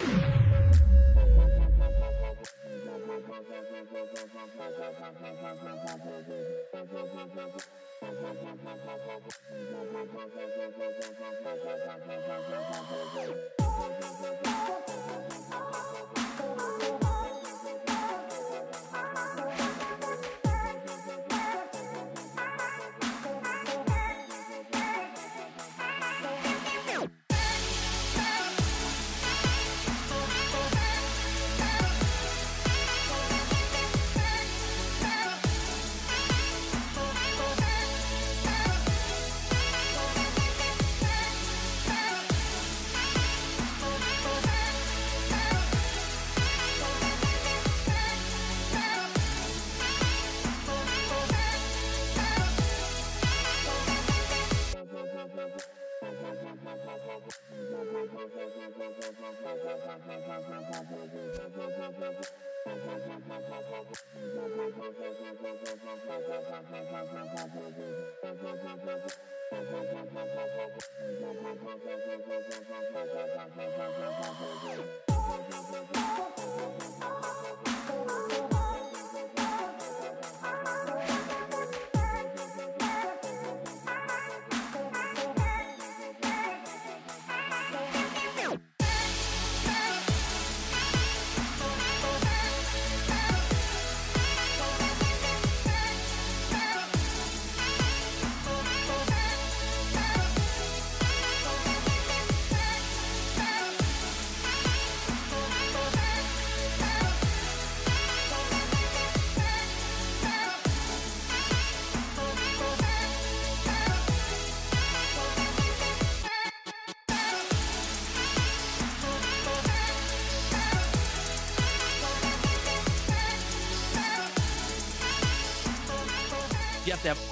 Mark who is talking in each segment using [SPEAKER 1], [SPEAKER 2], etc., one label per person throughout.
[SPEAKER 1] You. have to have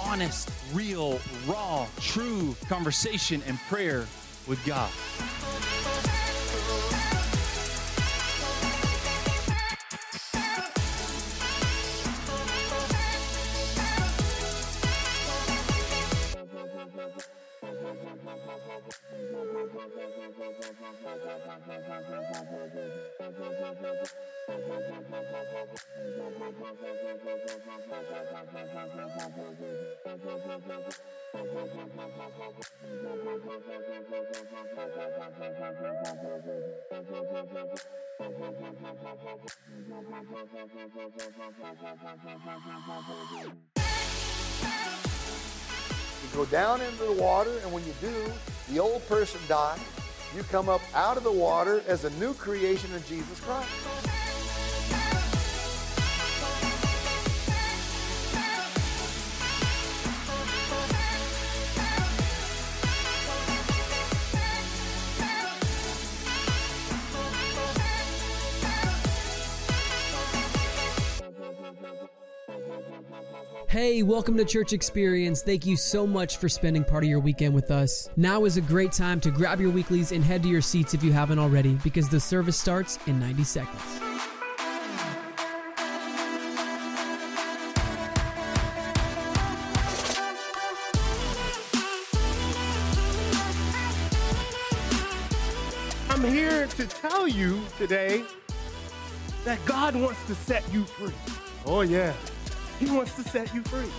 [SPEAKER 1] honest, real, raw, true conversation and prayer with God.
[SPEAKER 2] You go down into the water, and when you do, the old person dies. You come up out of the water as a new creation in Jesus Christ.
[SPEAKER 3] Hey, welcome to Church Experience. Thank you so much for spending part of your weekend with us. Now is a great time to grab your weeklies and head to your seats if you haven't already, because the service starts in 90 seconds.
[SPEAKER 4] I'm here to tell you today that God wants to set you free. Oh, yeah. He wants to set you free.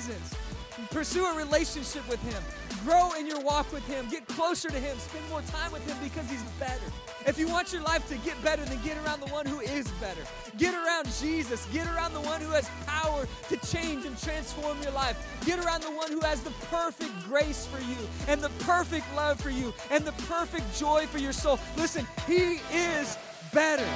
[SPEAKER 5] Presence. Pursue a relationship with Him. Grow in your walk with Him. Get closer to Him. Spend more time with Him because He's better. If you want your life to get better, then get around the one who is better. Get around Jesus. Get around the one who has power to change and transform your life. Get around the one who has the perfect grace for you and the perfect love for you and the perfect joy for your soul. Listen, He is better.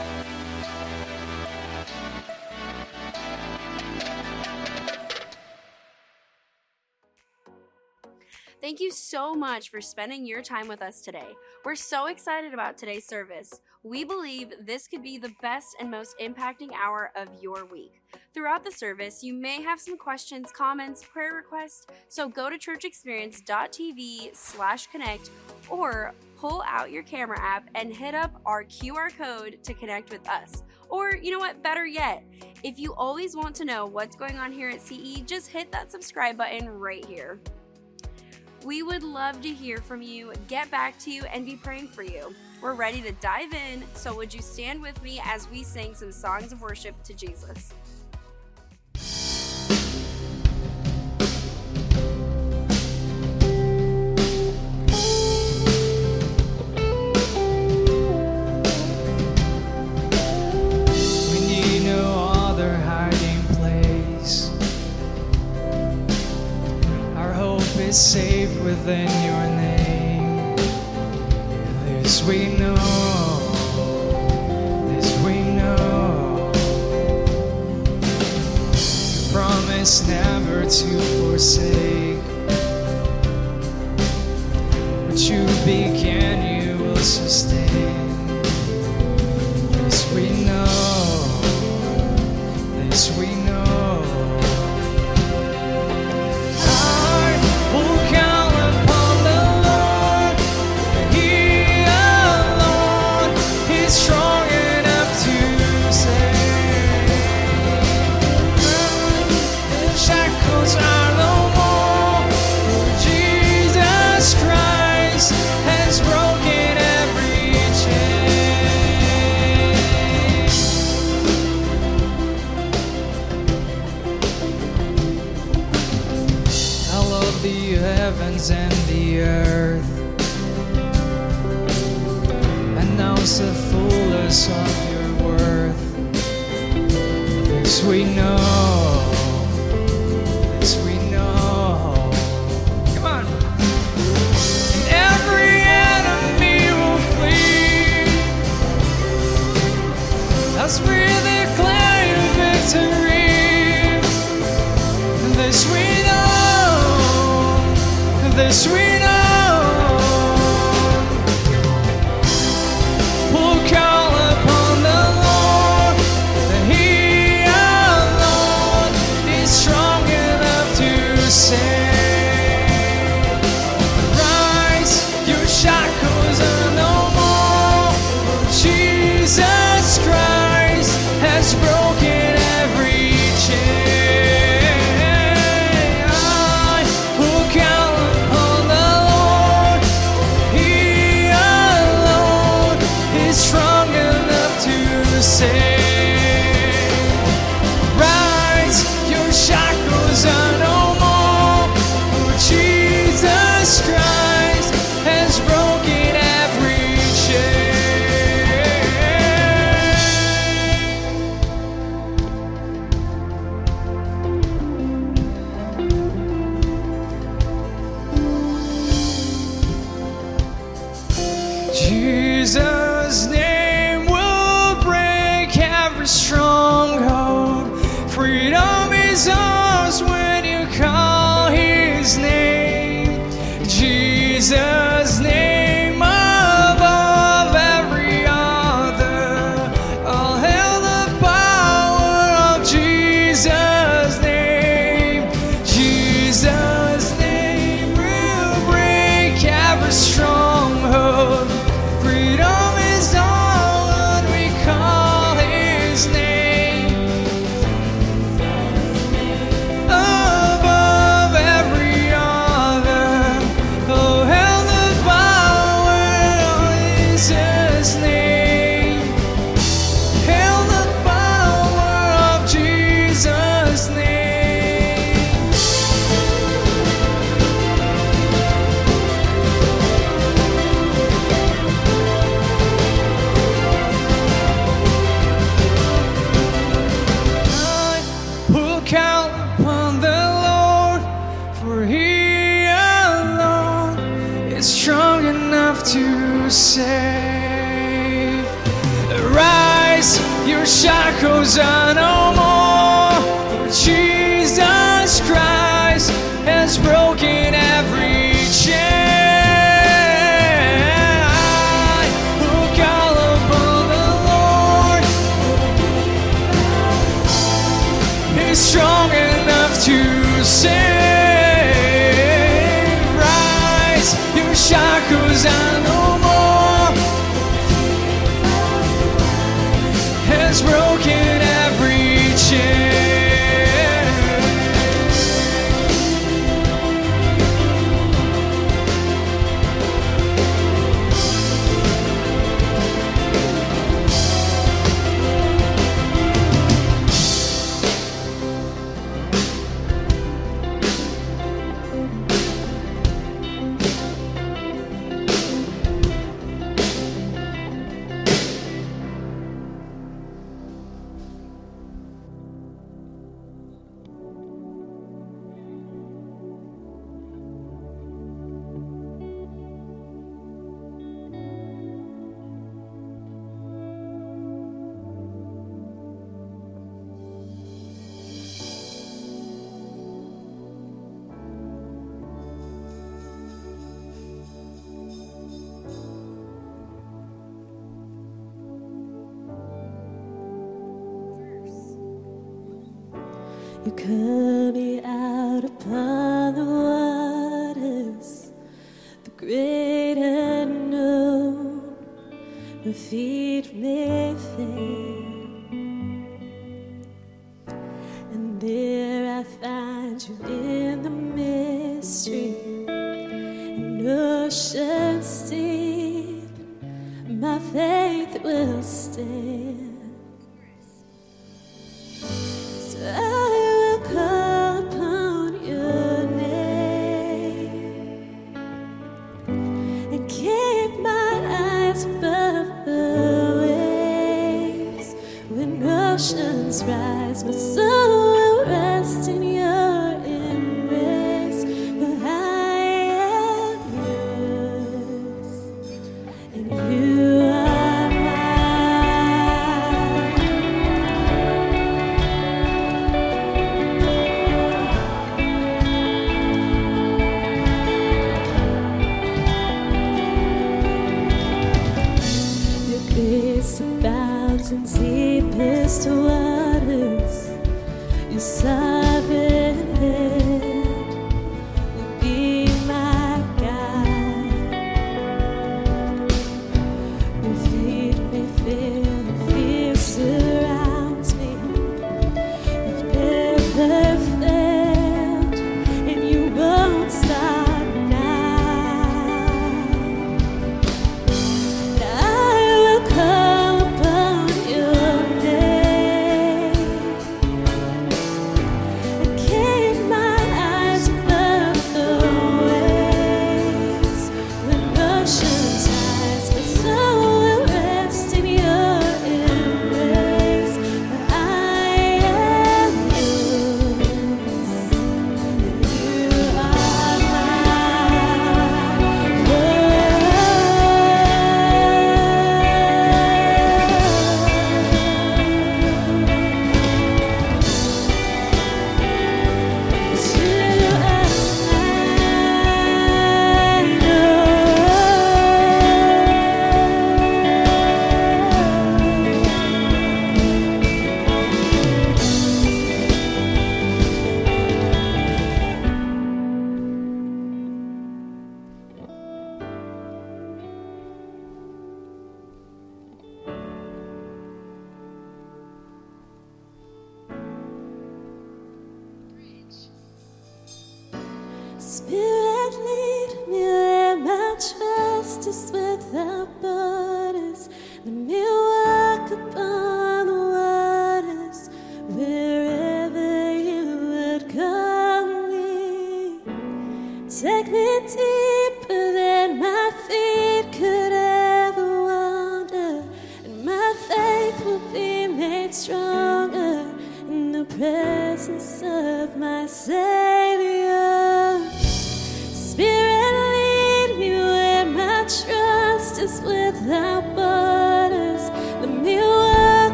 [SPEAKER 6] Thank you so much for spending your time with us today. We're so excited about today's service. We believe this could be the best and most impacting hour of your week. Throughout the service, you may have some questions, comments, prayer requests, so go to churchexperience.tv slash connect or pull out your camera app and hit up our QR code to connect with us. Or, you know what, better yet, if you always want to know what's going on here at CE, just hit that subscribe button right here. We would love to hear from you, get back to you, and be praying for you. We're ready to dive in, so would you stand with me as we sing some songs of worship to Jesus?
[SPEAKER 7] Is safe within your name. This we know. This we know. You promise never to forsake. What you began, you will sustain. This we know, this we know. Every stronghold. Freedom is ours when you call his name. Jesus'
[SPEAKER 8] cut me out upon the waters, the great unknown.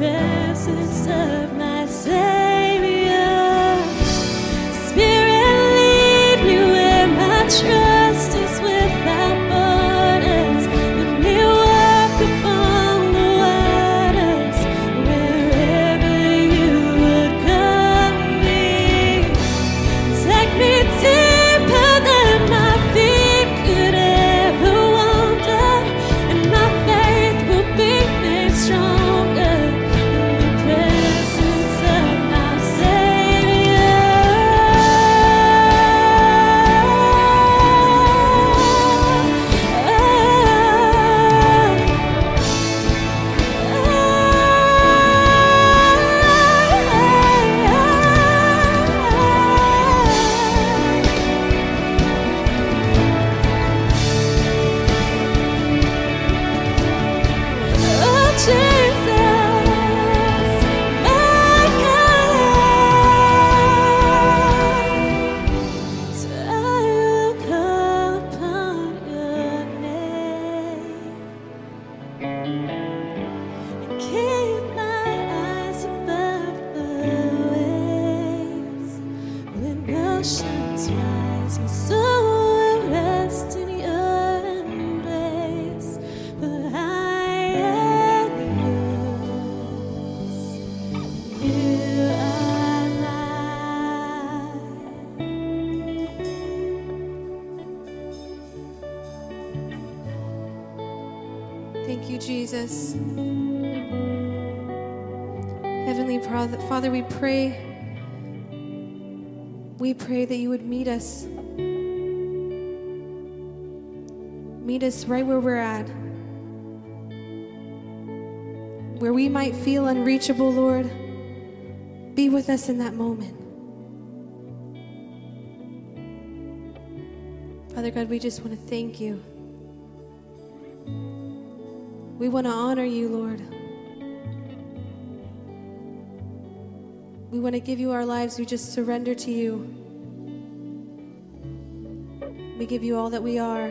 [SPEAKER 8] presence of
[SPEAKER 9] Right where we're at. Where we might feel unreachable, Lord, be with us in that moment. Father God, we just want to thank you. We want to honor you, Lord. We want to give you our lives. We just surrender to you. We give you all that we are.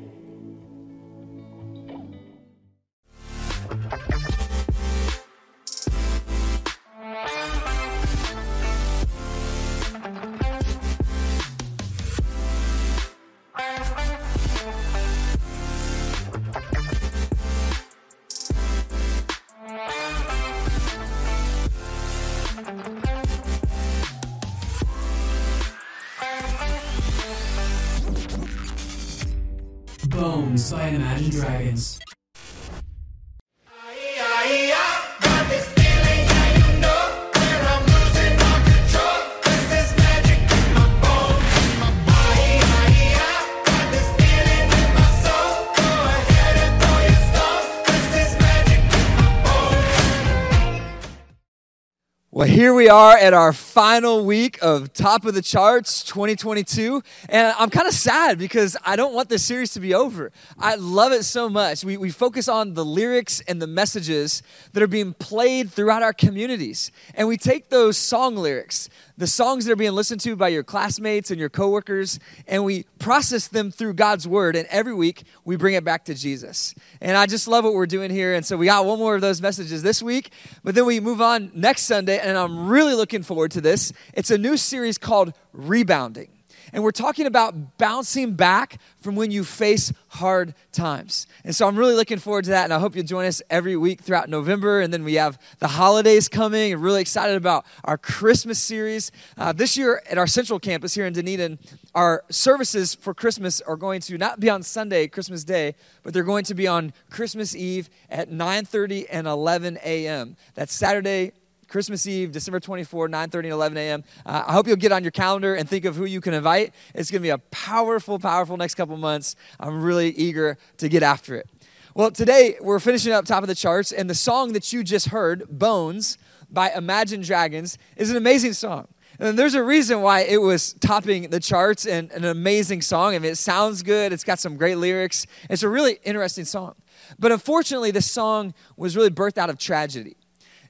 [SPEAKER 5] Here we are at our final week of Top of the Charts 2022. And I'm kind of sad because I don't want this series to be over. I love it so much. We, we focus on the lyrics and the messages that are being played throughout our communities. And we take those song lyrics, the songs that are being listened to by your classmates and your coworkers, and we process them through God's Word. And every week we bring it back to Jesus. And I just love what we're doing here. And so we got one more of those messages this week, but then we move on next Sunday, and I'm really looking forward to this. It's a new series called Rebounding. And we're talking about bouncing back from when you face hard times. And so I'm really looking forward to that. And I hope you'll join us every week throughout November. And then we have the holidays coming and really excited about our Christmas series. Uh, this year at our central campus here in Dunedin, our services for Christmas are going to not be on Sunday, Christmas Day, but they're going to be on Christmas Eve at 9.30 and 11 a.m. That's Saturday, Christmas Eve, December 24, 9 30 and 11 a.m. Uh, I hope you'll get on your calendar and think of who you can invite. It's going to be a powerful, powerful next couple months. I'm really eager to get after it. Well, today we're finishing up top of the charts, and the song that you just heard, Bones by Imagine Dragons, is an amazing song. And there's a reason why it was topping the charts and an amazing song. I mean, it sounds good, it's got some great lyrics. It's a really interesting song. But unfortunately, this song was really birthed out of tragedy.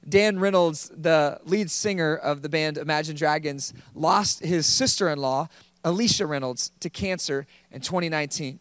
[SPEAKER 5] Dan Reynolds, the lead singer of the band Imagine Dragons, lost his sister in law, Alicia Reynolds, to cancer in 2019.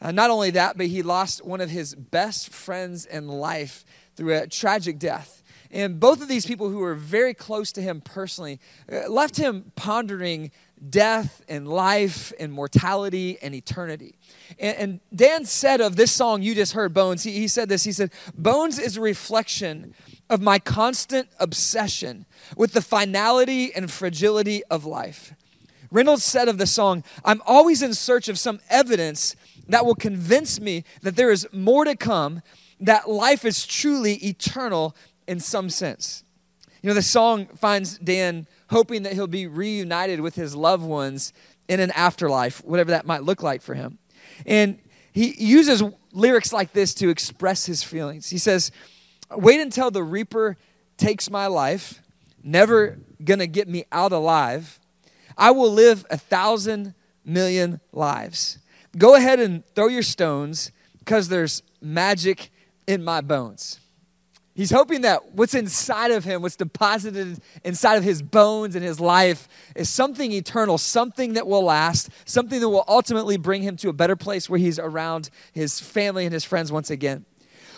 [SPEAKER 5] Uh, not only that, but he lost one of his best friends in life through a tragic death. And both of these people who were very close to him personally uh, left him pondering death and life and mortality and eternity. And, and, Dan said of this song you just heard, Bones, he, he said this. He said, Bones is a reflection of my constant obsession with the finality and fragility of life. Reynolds said of the song, I'm always in search of some evidence that will convince me that there is more to come, that life is truly eternal in some sense. You know, the song finds Dan hoping that he'll be reunited with his loved ones in an afterlife, whatever that might look like for him. And he uses lyrics like this to express his feelings. He says, Wait until the reaper takes my life, never gonna get me out alive. I will live a thousand million lives. Go ahead and throw your stones because there's magic in my bones. He's hoping that what's inside of him, what's deposited inside of his bones and his life, is something eternal, something that will last, something that will ultimately bring him to a better place where he's around his family and his friends once again.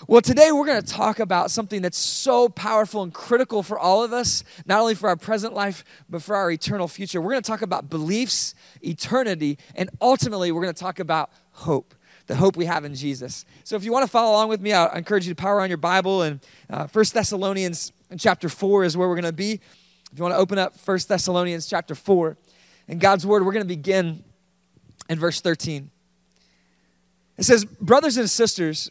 [SPEAKER 5] Well, today we're going to talk about something that's so powerful and critical for all of us, not only for our present life, but for our eternal future. We're going to talk about beliefs, eternity, and ultimately we're going to talk about hope the hope we have in Jesus. So if you want to follow along with me, I encourage you to power on your Bible. And uh, 1 Thessalonians chapter 4 is where we're going to be. If you want to open up 1 Thessalonians chapter 4 and God's word, we're going to begin in verse 13. It says, Brothers and sisters,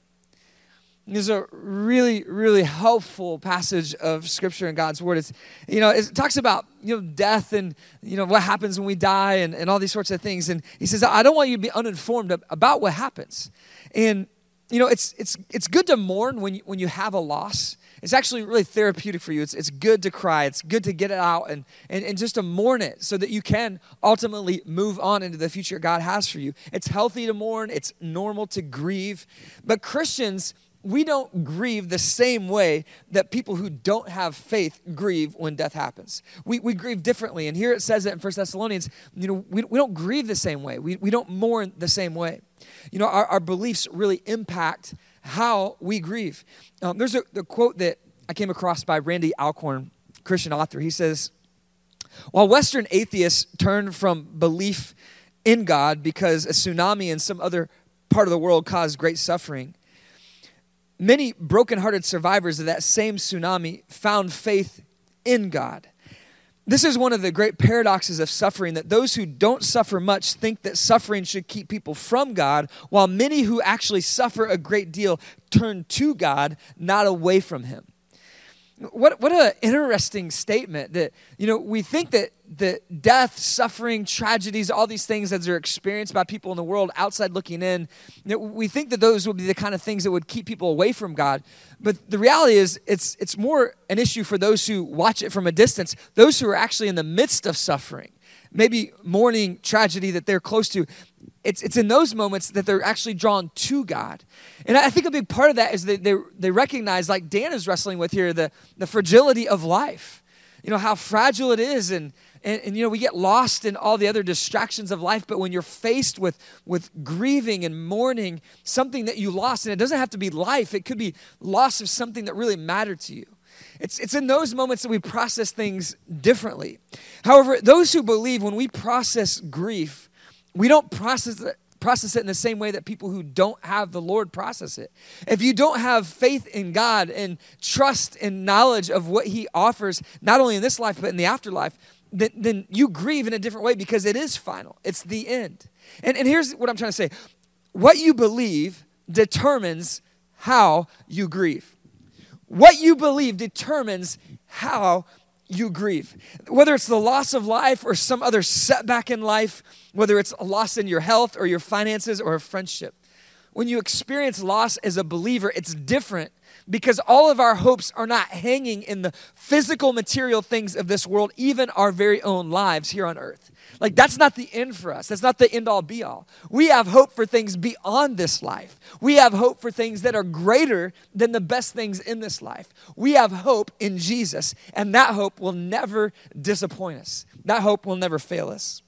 [SPEAKER 5] Is a really, really helpful passage of scripture in God's word. It's, you know, it talks about, you know, death and, you know, what happens when we die and, and all these sorts of things. And he says, I don't want you to be uninformed about what happens. And, you know, it's, it's, it's good to mourn when you, when you have a loss. It's actually really therapeutic for you. It's, it's good to cry. It's good to get it out and, and, and just to mourn it so that you can ultimately move on into the future God has for you. It's healthy to mourn. It's normal to grieve. But Christians, we don't grieve the same way that people who don't have faith grieve when death happens. We, we grieve differently. And here it says it in 1 Thessalonians, you know, we, we don't grieve the same way. We, we don't mourn the same way. You know, our, our beliefs really impact how we grieve. Um, there's a, a quote that I came across by Randy Alcorn, Christian author. He says, While Western atheists turn from belief in God because a tsunami in some other part of the world caused great suffering, many broken-hearted survivors of that same tsunami found faith in God. This is one of the great paradoxes of suffering that those who don't suffer much think that suffering should keep people from God, while many who actually suffer a great deal turn to God, not away from Him. What, what an interesting statement that, you know, we think that, that death, suffering, tragedies, all these things that are experienced by people in the world outside looking in, we think that those would be the kind of things that would keep people away from God. But the reality is, it's, it's more an issue for those who watch it from a distance, those who are actually in the midst of suffering, maybe mourning tragedy that they're close to it's, it's in those moments that they're actually drawn to God. And I think a big part of that is that they, they recognize, like Dan is wrestling with here, the, the fragility of life. You know, how fragile it is. And, and, and, you know, we get lost in all the other distractions of life. But when you're faced with, with grieving and mourning something that you lost, and it doesn't have to be life, it could be loss of something that really mattered to you. It's, it's in those moments that we process things differently. However, those who believe when we process grief, we don't process it, process it in the same way that people who don't have the Lord process it. If you don't have faith in God and trust and knowledge of what He offers, not only in this life, but in the afterlife, then, then you grieve in a different way because it is final. It's the end. And, and here's what I'm trying to say what you believe determines how you grieve. What you believe determines how you grieve. Whether it's the loss of life or some other setback in life, whether it's a loss in your health or your finances or a friendship. When you experience loss as a believer, it's different because all of our hopes are not hanging in the physical material things of this world, even our very own lives here on earth. Like, that's not the end for us. That's not the end all be all. We have hope for things beyond this life. We have hope for things that are greater than the best things in this life. We have hope in Jesus, and that hope will never disappoint us. That hope will never fail us.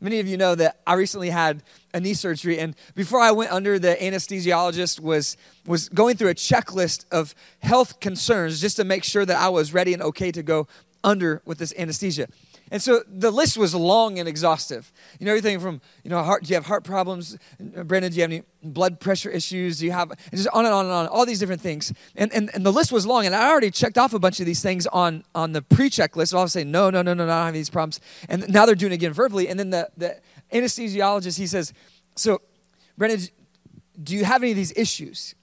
[SPEAKER 5] Many of you know that I recently had a knee surgery, and before I went under, the anesthesiologist was, was going through a checklist of health concerns just to make sure that I was ready and okay to go under with this anesthesia. And so the list was long and exhaustive. You know, everything from, you know, heart, do you have heart problems? Brandon, do you have any blood pressure issues? Do you have, and just on and on and on, all these different things. And, and, and the list was long, and I already checked off a bunch of these things on, on the pre-checklist. So I was saying, no, no, no, no, no, I don't have these problems. And now they're doing it again verbally. And then the, the anesthesiologist, he says, so, Brandon, do you have any of these issues?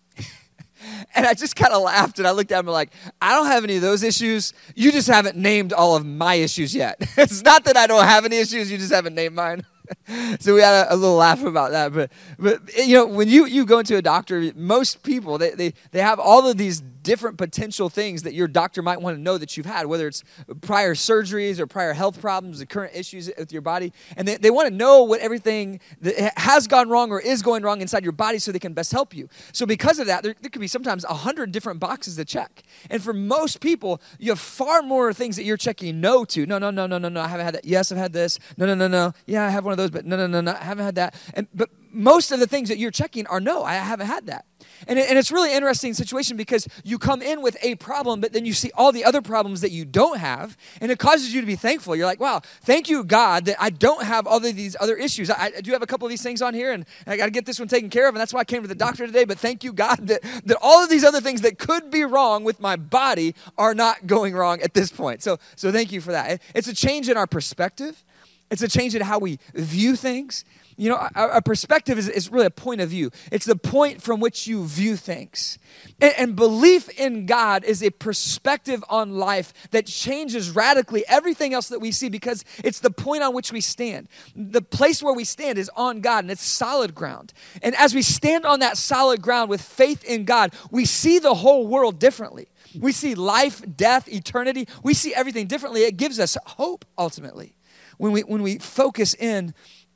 [SPEAKER 5] And I just kind of laughed and I looked at him like, I don't have any of those issues. You just haven't named all of my issues yet. it's not that I don't have any issues, you just haven't named mine. so we had a, a, little laugh about that. But, but you know, when you, you go into a doctor, most people, they, they, they have all of these different potential things that your doctor might want to know that you've had, whether it's prior surgeries or prior health problems, the current issues with your body. And they, they want to know what everything that has gone wrong or is going wrong inside your body so they can best help you. So because of that, there, there could be sometimes a hundred different boxes to check. And for most people, you have far more things that you're checking no to. No, no, no, no, no, no, I haven't had that. Yes, I've had this. No, no, no, no. Yeah, I have one of those, but no, no, no, no, I haven't had that. And but most of the things that you're checking are no, I haven't had that. And, it, and it's really interesting situation because you come in with a problem, but then you see all the other problems that you don't have, and it causes you to be thankful. You're like, wow, thank you, God, that I don't have all of these other issues. I, I do have a couple of these things on here, and I got to get this one taken care of, and that's why I came to the doctor today. But thank you, God, that, that all of these other things that could be wrong with my body are not going wrong at this point. So, so thank you for that. It's a change in our perspective. It's a change in how we view things. You know, a, a perspective is, is, really a point of view. It's the point from which you view things. And, and belief in God is a perspective on life that changes radically everything else that we see because it's the point on which we stand. The place where we stand is on God and it's solid ground. And as we stand on that solid ground with faith in God, we see the whole world differently. We see life, death, eternity. We see everything differently. It gives us hope ultimately when we, when we focus in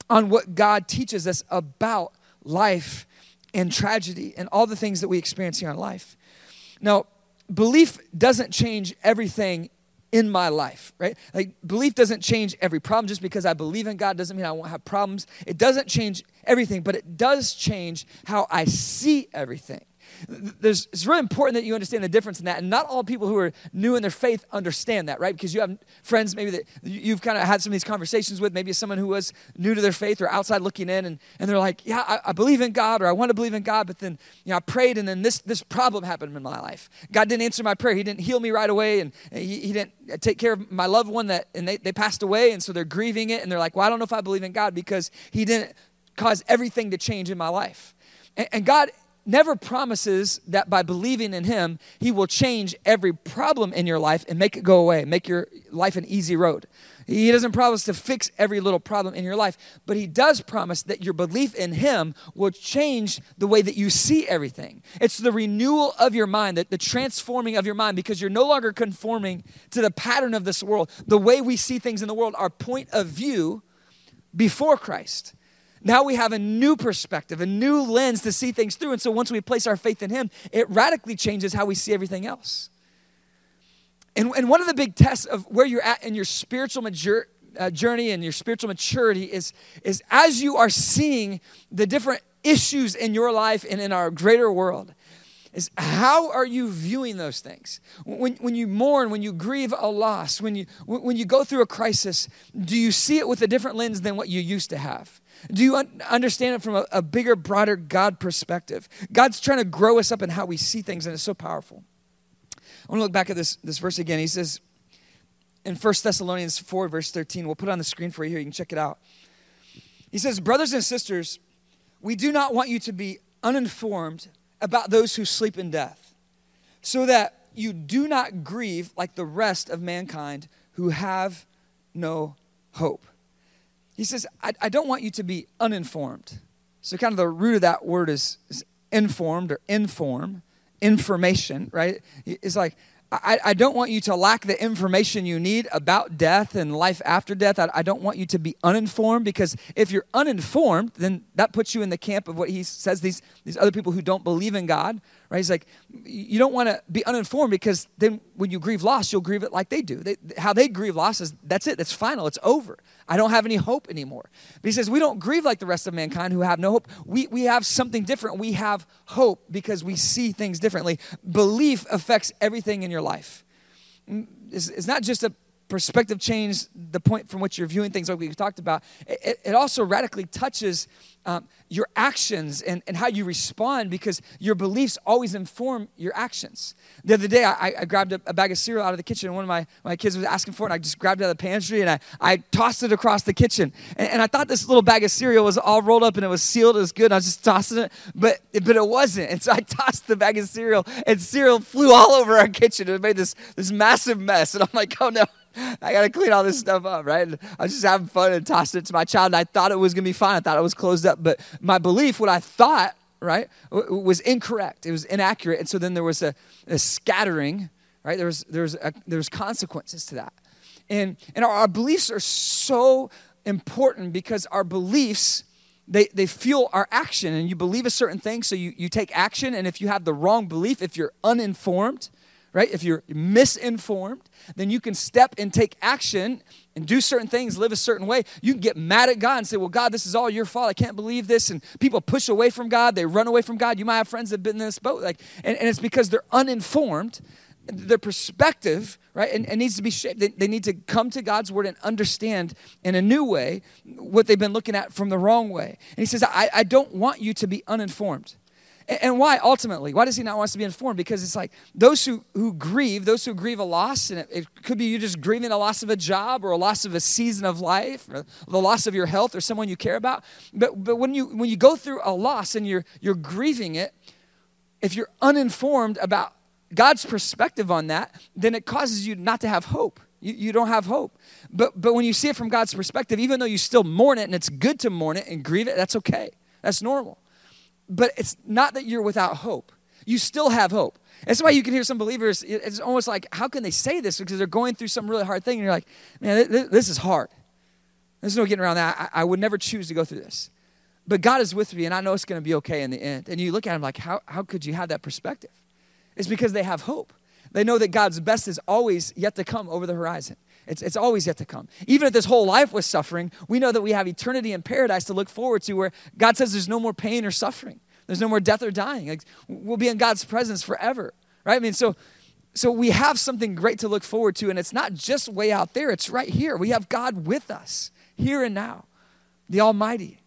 [SPEAKER 5] on what God teaches us about life and tragedy and all the things that we experience here in life. Now, belief doesn't change everything in my life, right? Like, belief doesn't change every problem. Just because I believe in God doesn't mean I won't have problems. It doesn't change everything, but it does change how I see everything there's, it's really important that you understand the difference in that. And not all people who are new in their faith understand that, right? Because you have friends maybe that you've kind of had some of these conversations with, maybe someone who was new to their faith or outside looking in, and, and they're like, yeah, I, I believe in God or I want to believe in God, but then you know, I prayed and then this, this problem happened in my life. God didn't answer my prayer. He didn't heal me right away, and he, he didn't uh, take care of my loved one that, and they, they passed away, and so they're grieving it, and they're like, well, I don't know if I believe in God because he didn't cause everything to change in my life. and, and God never promises that by believing in Him, He will change every problem in your life and make it go away, make your life an easy road. He doesn't promise to fix every little problem in your life, but He does promise that your belief in Him will change the way that you see everything. It's the renewal of your mind, the, the transforming of your mind, because you're no longer conforming to the pattern of this world. The way we see things in the world, our point of view before Christ. Now we have a new perspective, a new lens to see things through. And so once we place our faith in Him, it radically changes how we see everything else. And, and one of the big tests of where you're at in your spiritual mature, uh, journey and your spiritual maturity is, is as you are seeing the different issues in your life and in our greater world, is how are you viewing those things? When, when you mourn, when you grieve a loss, when you, when you go through a crisis, do you see it with a different lens than what you used to have? Do you un- understand it from a, a bigger, broader God perspective? God's trying to grow us up in how we see things, and it's so powerful. I want to look back at this, this verse again. He says in 1 Thessalonians 4, verse 13, we'll put it on the screen for you here. You can check it out. He says, Brothers and sisters, we do not want you to be uninformed about those who sleep in death, so that you do not grieve like the rest of mankind who have no hope. He says, I, I don't want you to be uninformed. So, kind of the root of that word is, is informed or inform, information, right? It's like, I, I, don't want you to lack the information you need about death and life after death. I, I, don't want you to be uninformed because if you're uninformed, then that puts you in the camp of what he says these, these other people who don't believe in God, right? He's like, you don't want to be uninformed because then when you grieve loss, you'll grieve it like they do. They, how they grieve loss is that's it, that's final, it's over. I don't have any hope anymore. But he says, we don't grieve like the rest of mankind who have no hope. We, we have something different. We have hope because we see things differently. Belief affects everything in your life. Mm, it's, it's not just a perspective change, the point from which you're viewing things like we talked about. It, it also radically touches um, your actions and, and how you respond because your beliefs always inform your actions. The other day, I, I grabbed a, a, bag of cereal out of the kitchen, and one of my, my kids was asking for it, and I just grabbed it out of the pantry and I, I tossed it across the kitchen. And, and I thought this little bag of cereal was all rolled up and it was sealed, it was good, and I was just tossing it, but, but it wasn't. And so I tossed the bag of cereal, and cereal flew all over our kitchen. It made this, this massive mess, and I'm like, oh no. I got to clean all this stuff up, right? I was just having fun and tossed it to my child. And I thought it was to be fine. I thought it was closed up. But my belief, what I thought, right, was incorrect. It was inaccurate. And so then there was a, a scattering, right? There was, there, was a, there was consequences to that. And, and our, our beliefs are so important because our beliefs, they, they fuel our action. And you believe a certain thing, so you, you take action. And if you have the wrong belief, if you're uninformed, right? If you're misinformed, then you can step and take action and do certain things, live a certain way. You can get mad at God and say, Well, God, this is all your fault. I can't believe this. And people push away from God, they run away from God. You might have friends that have been in this boat. Like, and, and it's because they're uninformed. Their perspective, right, and, and needs to be shaped. They, they need to come to God's word and understand in a new way what they've been looking at from the wrong way. And he says, I, I don't want you to be uninformed. And why ultimately? Why does he not want us to be informed? Because it's like those who, who grieve, those who grieve a loss, and it, it, could be you just grieving a loss of a job or a loss of a season of life, or the loss of your health or someone you care about. But, but when, you, when you go through a loss and you're, you're grieving it, if you're uninformed about God's perspective on that, then it causes you not to have hope. You, you don't have hope. But, but when you see it from God's perspective, even though you still mourn it and it's good to mourn it and grieve it, that's okay. That's normal. But it's not that you're without hope. You still have hope. That's why you can hear some believers, it's almost like, how can they say this? Because they're going through some really hard thing. And you're like, man, this is hard. There's no getting around that. I, would never choose to go through this. But God is with me, and I know it's going to be okay in the end. And you look at him like, how, how could you have that perspective? It's because they have hope. They know that God's best is always yet to come over the horizon. It's, it's always yet to come. Even if this whole life was suffering, we know that we have eternity in paradise to look forward to where God says there's no more pain or suffering. There's no more death or dying. Like, we'll be in God's presence forever, right? I mean, so so we have something great to look forward to, and it's not just way out there, it's right here. We have God with us, here and now, the Almighty.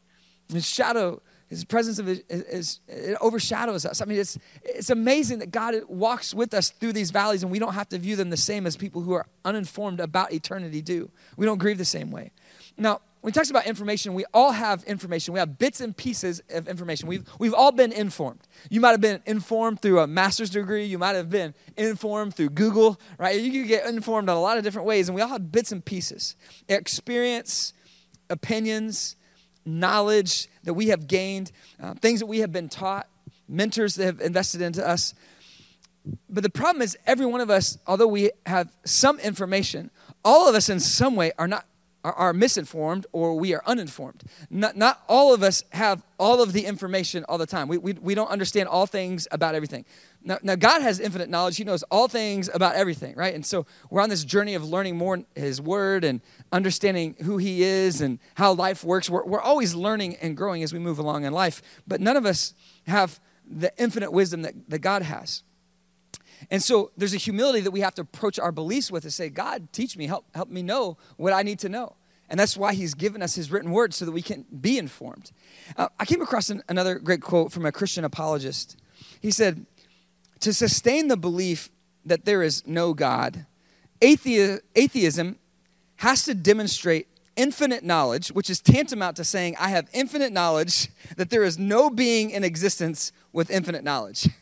[SPEAKER 5] the shadow, his presence of it, is, it overshadows us. I mean, it's, it's amazing that God walks with us through these valleys, and we don't have to view them the same as people who are uninformed about eternity do. We don't grieve the same way. Now, when he talks about information, we all have information. We have bits and pieces of information. We've, we've all been informed. You might have been informed through a master's degree. You might have been informed through Google, right? You can get informed in a lot of different ways, and we all have bits and pieces. Experience, opinions, knowledge that we have gained, uh, things that we have been taught, mentors that have invested into us. But the problem is, every one of us, although we have some information, all of us in some way are not are, are misinformed or we are uninformed. Not, not all of us have all of the information all the time. We, we, we don't understand all things about everything. Now, now, God has infinite knowledge. He knows all things about everything, right? And so we're on this journey of learning more His Word and understanding who He is and how life works. We're, we're always learning and growing as we move along in life, but none of us have the infinite wisdom that, that God has. And so there's a humility that we have to approach our beliefs with to say, God, teach me, help, help me know what I need to know. And that's why he's given us his written word so that we can be informed. Uh, I came across an, another great quote from a Christian apologist. He said, To sustain the belief that there is no God, athe- atheism has to demonstrate infinite knowledge, which is tantamount to saying, I have infinite knowledge that there is no being in existence with infinite knowledge.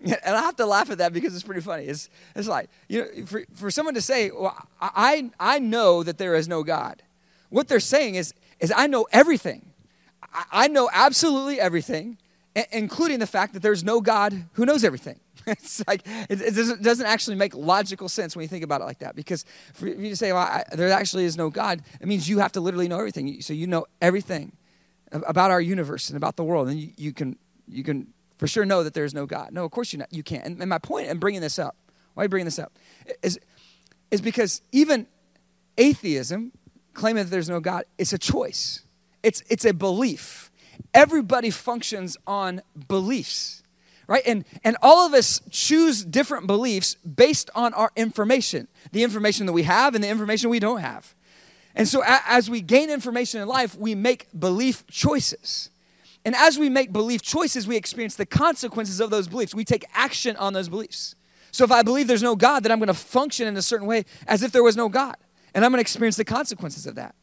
[SPEAKER 5] And I have to laugh at that because it's pretty funny. It's, it's like, you know, for, for someone to say, well, I, I know that there is no God. What they're saying is, is I know everything. I, I know absolutely everything, including the fact that there's no God who knows everything. it's like it, it, doesn't, doesn't, actually make logical sense when you think about it like that. Because for you to say, well, I, there actually is no God, it means you have to literally know everything. So you know everything about our universe and about the world, and you, you can you can for sure know that there is no God. No, of course you you can't. And, and my point in bringing this up, why I bring this up, is is because even atheism, claiming that there's no God, it's a choice. It's it's a belief. Everybody functions on beliefs right and and all of us choose different beliefs based on our information the information that we have and the information we don't have and so a, as we gain information in life we make belief choices and as we make belief choices, we experience the consequences of those beliefs. We take action on those beliefs. So if I believe there's no God, then I'm going to function in a certain way as if there was no God. And I'm going to experience the consequences of that.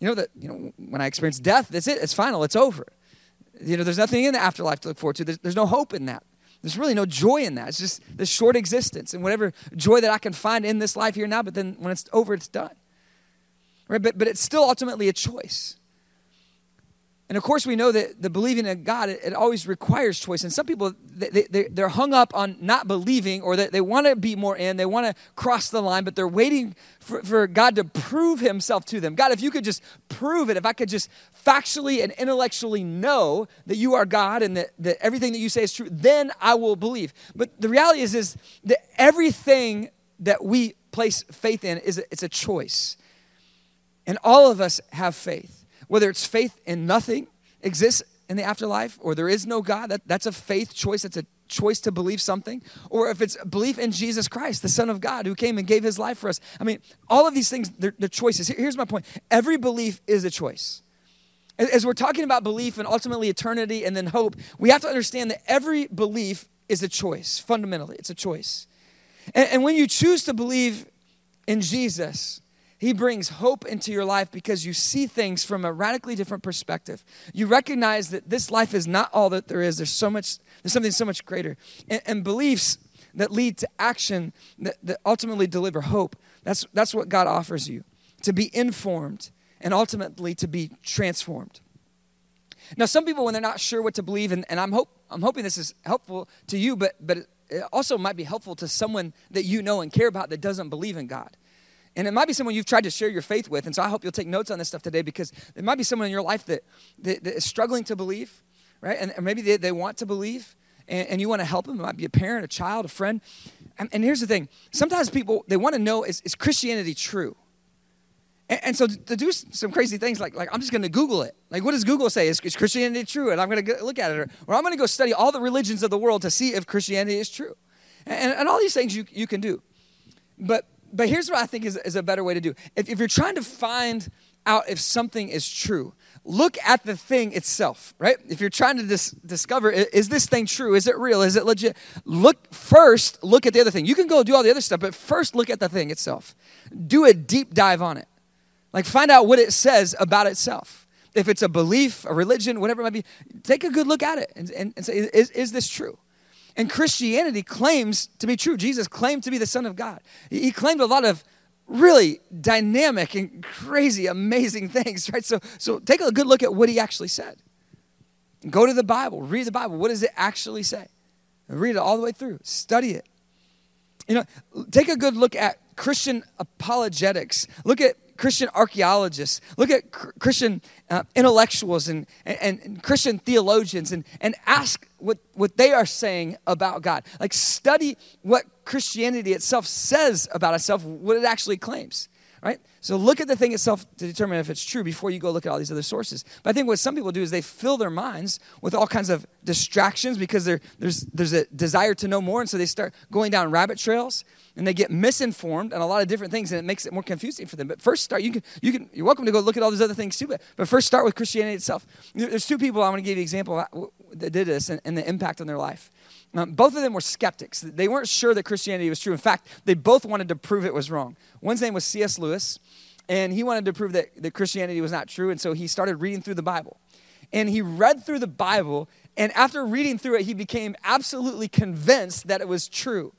[SPEAKER 5] You know that, you know, when I experience death, that's it. It's final. It's over. You know, there's nothing in the afterlife to look forward to. There's, there's no hope in that. There's really no joy in that. It's just this short existence and whatever joy that I can find in this life here now, but then when it's over, it's done. Right? But, but it's still ultimately a choice. And of course, we know that the believing in God, it, it always requires choice. And some people, they, they, they're hung up on not believing or that they want to be more in, they want to cross the line, but they're waiting for, for God to prove himself to them. God, if you could just prove it, if I could just factually and intellectually know that you are God and that, that everything that you say is true, then I will believe. But the reality is, is that everything that we place faith in is a, it's a choice. And all of us have faith whether it's faith in nothing exists in the afterlife or there is no God, that, that's a faith choice. That's a choice to believe something. Or if it's belief in Jesus Christ, the Son of God who came and gave his life for us. I mean, all of these things, they're, they're choices. Here's my point every belief is a choice. As we're talking about belief and ultimately eternity and then hope, we have to understand that every belief is a choice, fundamentally. It's a choice. And, and when you choose to believe in Jesus, he brings hope into your life because you see things from a radically different perspective. You recognize that this life is not all that there is. There's so much, there's something so much greater. And, and beliefs that lead to action that, that ultimately deliver hope. That's, that's what God offers you. To be informed and ultimately to be transformed. Now, some people, when they're not sure what to believe, and, and I'm, hope, I'm hoping this is helpful to you, but, but it also might be helpful to someone that you know and care about that doesn't believe in God. And it might be someone you've tried to share your faith with. And so I hope you'll take notes on this stuff today because there might be someone in your life that, that, that is struggling to believe, right? And, maybe they, they want to believe and, and, you want to help them. It might be a parent, a child, a friend. And, and here's the thing sometimes people, they want to know is, is Christianity true? And, and, so to do some crazy things like, like I'm just going to Google it. Like, what does Google say? Is, is Christianity true? And I'm going to look at it. Or, or I'm going to go study all the religions of the world to see if Christianity is true. And, and all these things you, you can do. But but here's what I think is, is a better way to do. If, if you're trying to find out if something is true, look at the thing itself, right? If you're trying to dis- discover, is this thing true? Is it real? Is it legit? Look first, look at the other thing. You can go do all the other stuff, but first look at the thing itself. Do a deep dive on it. Like find out what it says about itself. If it's a belief, a religion, whatever it might be, take a good look at it and, and, and say, is, is this true? And Christianity claims to be true. Jesus claimed to be the Son of God. He claimed a lot of really dynamic and crazy, amazing things, right? So, so take a good look at what he actually said. Go to the Bible, read the Bible. What does it actually say? Read it all the way through, study it. You know, take a good look at Christian apologetics. Look at Christian archaeologists, look at Christian uh, intellectuals and, and, and, Christian theologians and, and ask what, what they are saying about God. Like, study what Christianity itself says about itself, what it actually claims, right? So, look at the thing itself to determine if it's true before you go look at all these other sources. But I think what some people do is they fill their minds with all kinds of distractions because there's, there's a desire to know more, and so they start going down rabbit trails and they get misinformed on a lot of different things and it makes it more confusing for them but first start you can you can you're welcome to go look at all these other things too but, but first start with christianity itself there's two people i want to give you an example that did this and, and the impact on their life. Um, both of them were skeptics. They weren't sure that christianity was true. In fact they both wanted to prove it was wrong. One's name was cs lewis and he wanted to prove that, that christianity was not true and so he started reading through the bible. And he read through the bible and after reading through it he became absolutely convinced that it was true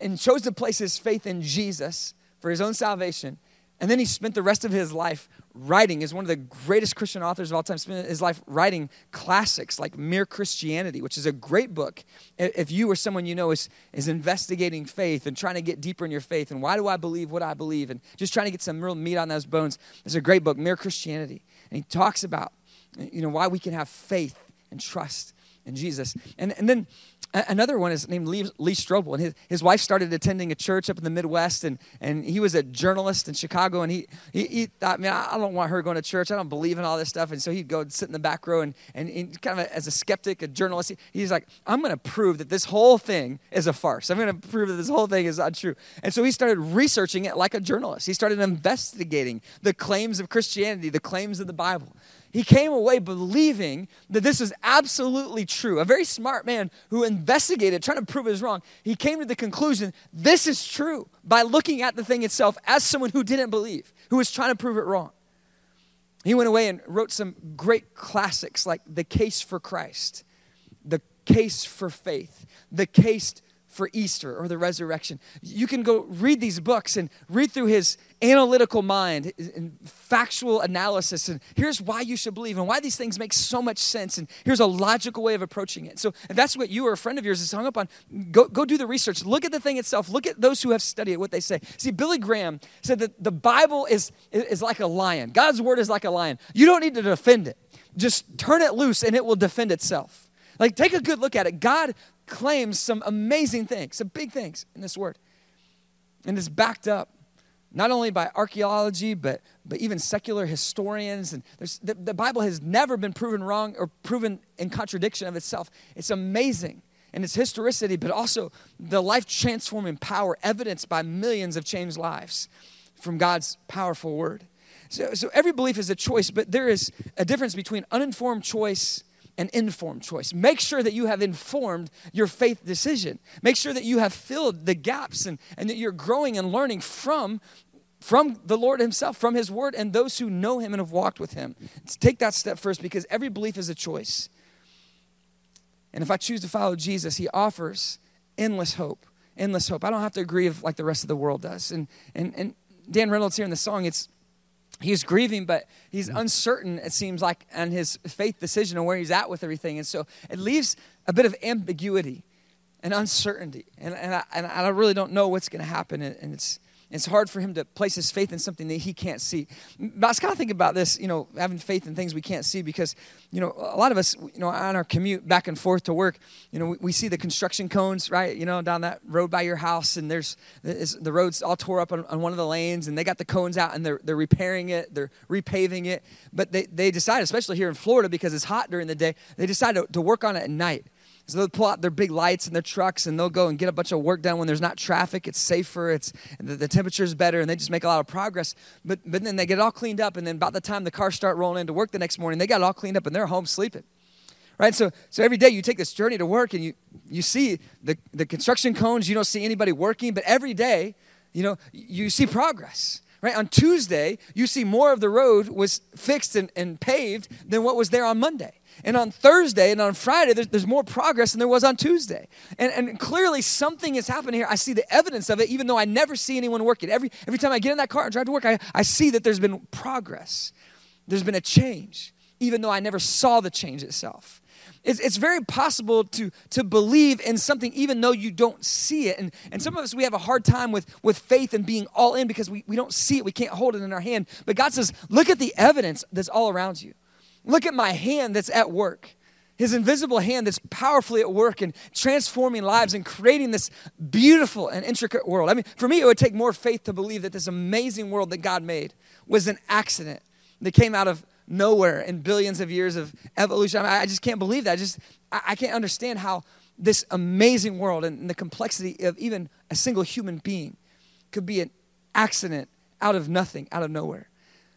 [SPEAKER 5] and chose to place his faith in Jesus for his own salvation. And then he spent the rest of his life writing, is one of the greatest Christian authors of all time, spent his life writing classics like Mere Christianity, which is a great book. If you or someone you know is, is investigating faith and trying to get deeper in your faith and why do I believe what I believe and just trying to get some real meat on those bones, it's a great book, Mere Christianity. And he talks about, you know, why we can have faith and trust in Jesus. And, and then Another one is named Lee, Lee Strobel, and his, his wife started attending a church up in the Midwest, and, and he was a journalist in Chicago, and he, he, he thought, man, I don't want her going to church. I don't believe in all this stuff. And so he'd go sit in the back row, and, and, and kind of a, as a skeptic, a journalist, he, he's like, I'm going to prove that this whole thing is a farce. I'm going to prove that this whole thing is untrue. And so he started researching it like a journalist. He started investigating the claims of Christianity, the claims of the Bible he came away believing that this was absolutely true. A very smart man who investigated, trying to prove it wrong, he came to the conclusion this is true by looking at the thing itself as someone who didn't believe, who was trying to prove it wrong. He went away and wrote some great classics like The Case for Christ, The Case for Faith, The Case for Easter or the resurrection. You can go read these books and read through his analytical mind and factual analysis. And here's why you should believe and why these things make so much sense. And here's a logical way of approaching it. So if that's what you or a friend of yours is hung up on, go, go do the research. Look at the thing itself. Look at those who have studied it, what they say. See, Billy Graham said that the Bible is, is like a lion. God's word is like a lion. You don't need to defend it. Just turn it loose and it will defend itself. Like, take a good look at it. God claims some amazing things, some big things in this word. And it's backed up not only by archaeology, but, but even secular historians. And the, the Bible has never been proven wrong or proven in contradiction of itself. It's amazing in its historicity, but also the life transforming power evidenced by millions of changed lives from God's powerful word. So, so every belief is a choice, but there is a difference between uninformed choice and informed choice. Make sure that you have informed your faith decision. Make sure that you have filled the gaps and, and that you're growing and learning from, from the Lord Himself, from His Word, and those who know Him and have walked with Him. Take that step first because every belief is a choice. And if I choose to follow Jesus, He offers endless hope. Endless hope. I don't have to agree with like the rest of the world does. And, and, and Dan Reynolds here in the song, it's he's grieving, but he's mm. uncertain, it seems like, on his faith decision and where he's at with everything. And so it leaves a bit of ambiguity and uncertainty. And, and, I, and I really don't know what's going to happen. And, and it's, it's hard for him to place his faith in something that he can't see. But I was kind of thinking about this, you know, having faith in things we can't see because, you know, a lot of us, you know, on our commute back and forth to work, you know, we, we see the construction cones, right, you know, down that road by your house, and there's the road's all tore up on, on one of the lanes, and they got the cones out and they're, they're repairing it, they're repaving it. But they, they decide, especially here in Florida, because it's hot during the day, they decide to, to work on it at night. So they'll pull out their big lights and their trucks and they'll go and get a bunch of work done when there's not traffic. It's safer. It's the, the temperature is better and they just make a lot of progress. But but then they get it all cleaned up and then about the time the cars start rolling into work the next morning, they got it all cleaned up and they're home sleeping. Right? So so every day you take this journey to work and you you see the, the construction cones, you don't see anybody working, but every day, you know, you see progress right on tuesday you see more of the road was fixed and, and paved than what was there on monday and on Thursday and on Friday, there's, there's more progress than there was on Tuesday. And, and clearly something is happening here. I see the evidence of it, even though I never see anyone working. Every, every time I get in that car and drive to work, I, I see that there's been progress. There's been a change, even though I never saw the change itself. It's, it's very possible to, to believe in something even though you don't see it. And, and some of us, we have a hard time with, with faith and being all in because we, we don't see it. We can't hold it in our hand. But God says, look at the evidence that's all around you. Look at my hand that's at work. His invisible hand that's powerfully at work and transforming lives and creating this beautiful and intricate world. I mean, for me, it would take more faith to believe that this amazing world that God made was an accident that came out of nowhere in billions of years of evolution. I, mean, I just can't believe that. I just, I, I can't understand how this amazing world and the complexity of even a single human being could be an accident out of nothing, out of nowhere.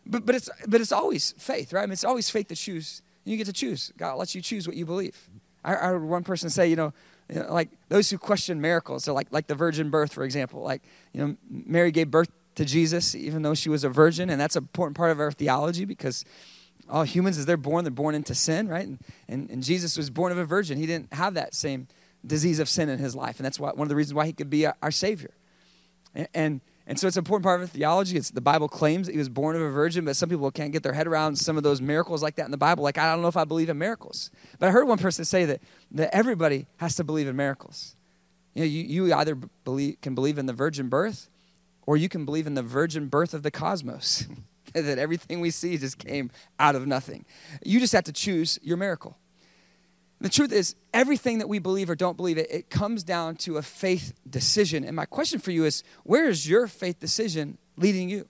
[SPEAKER 5] But, but, it's, but it's always faith, right? I mean, it's always faith to choose. You get to choose. God lets you choose what you believe. I, I heard one person say, you know, you know, like those who question miracles, so like, like the virgin birth, for example. Like, you know, Mary gave birth to Jesus even though she was a virgin, and that's an important part of our theology because all humans, as they're born, they're born into sin, right? And, and, and Jesus was born of a virgin. He didn't have that same disease of sin in his life, and that's why, one of the reasons why he could be our, our Savior. And, and and so it's an important part of theology. It's the Bible claims that he was born of a virgin, but some people can't get their head around some of those miracles like that in the Bible. Like, I don't know if I believe in miracles. But I heard one person say that, that everybody has to believe in miracles. You know, you, you either believe, can believe in the virgin birth or you can believe in the virgin birth of the cosmos. that everything we see just came out of nothing. You just have to choose your miracle. The truth is, everything that we believe or don't believe, it, it comes down to a faith decision. And my question for you is where is your faith decision leading you?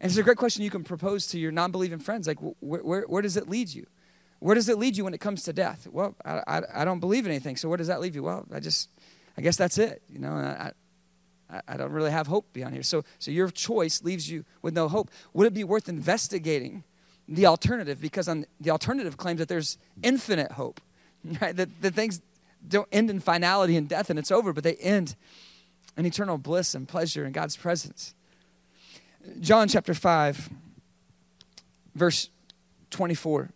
[SPEAKER 5] And it's a great question you can propose to your non believing friends. Like, where, where, where, does it lead you? Where does it lead you when it comes to death? Well, I, I, I, don't believe in anything. So where does that leave you? Well, I just, I guess that's it. You know, I, I, don't really have hope beyond here. So, so your choice leaves you with no hope. Would it be worth investigating the alternative? Because on the alternative claims that there's infinite hope. right? That, the things don't end in finality and death and it's over, but they end in eternal bliss and pleasure in God's presence. John chapter 5, verse 24.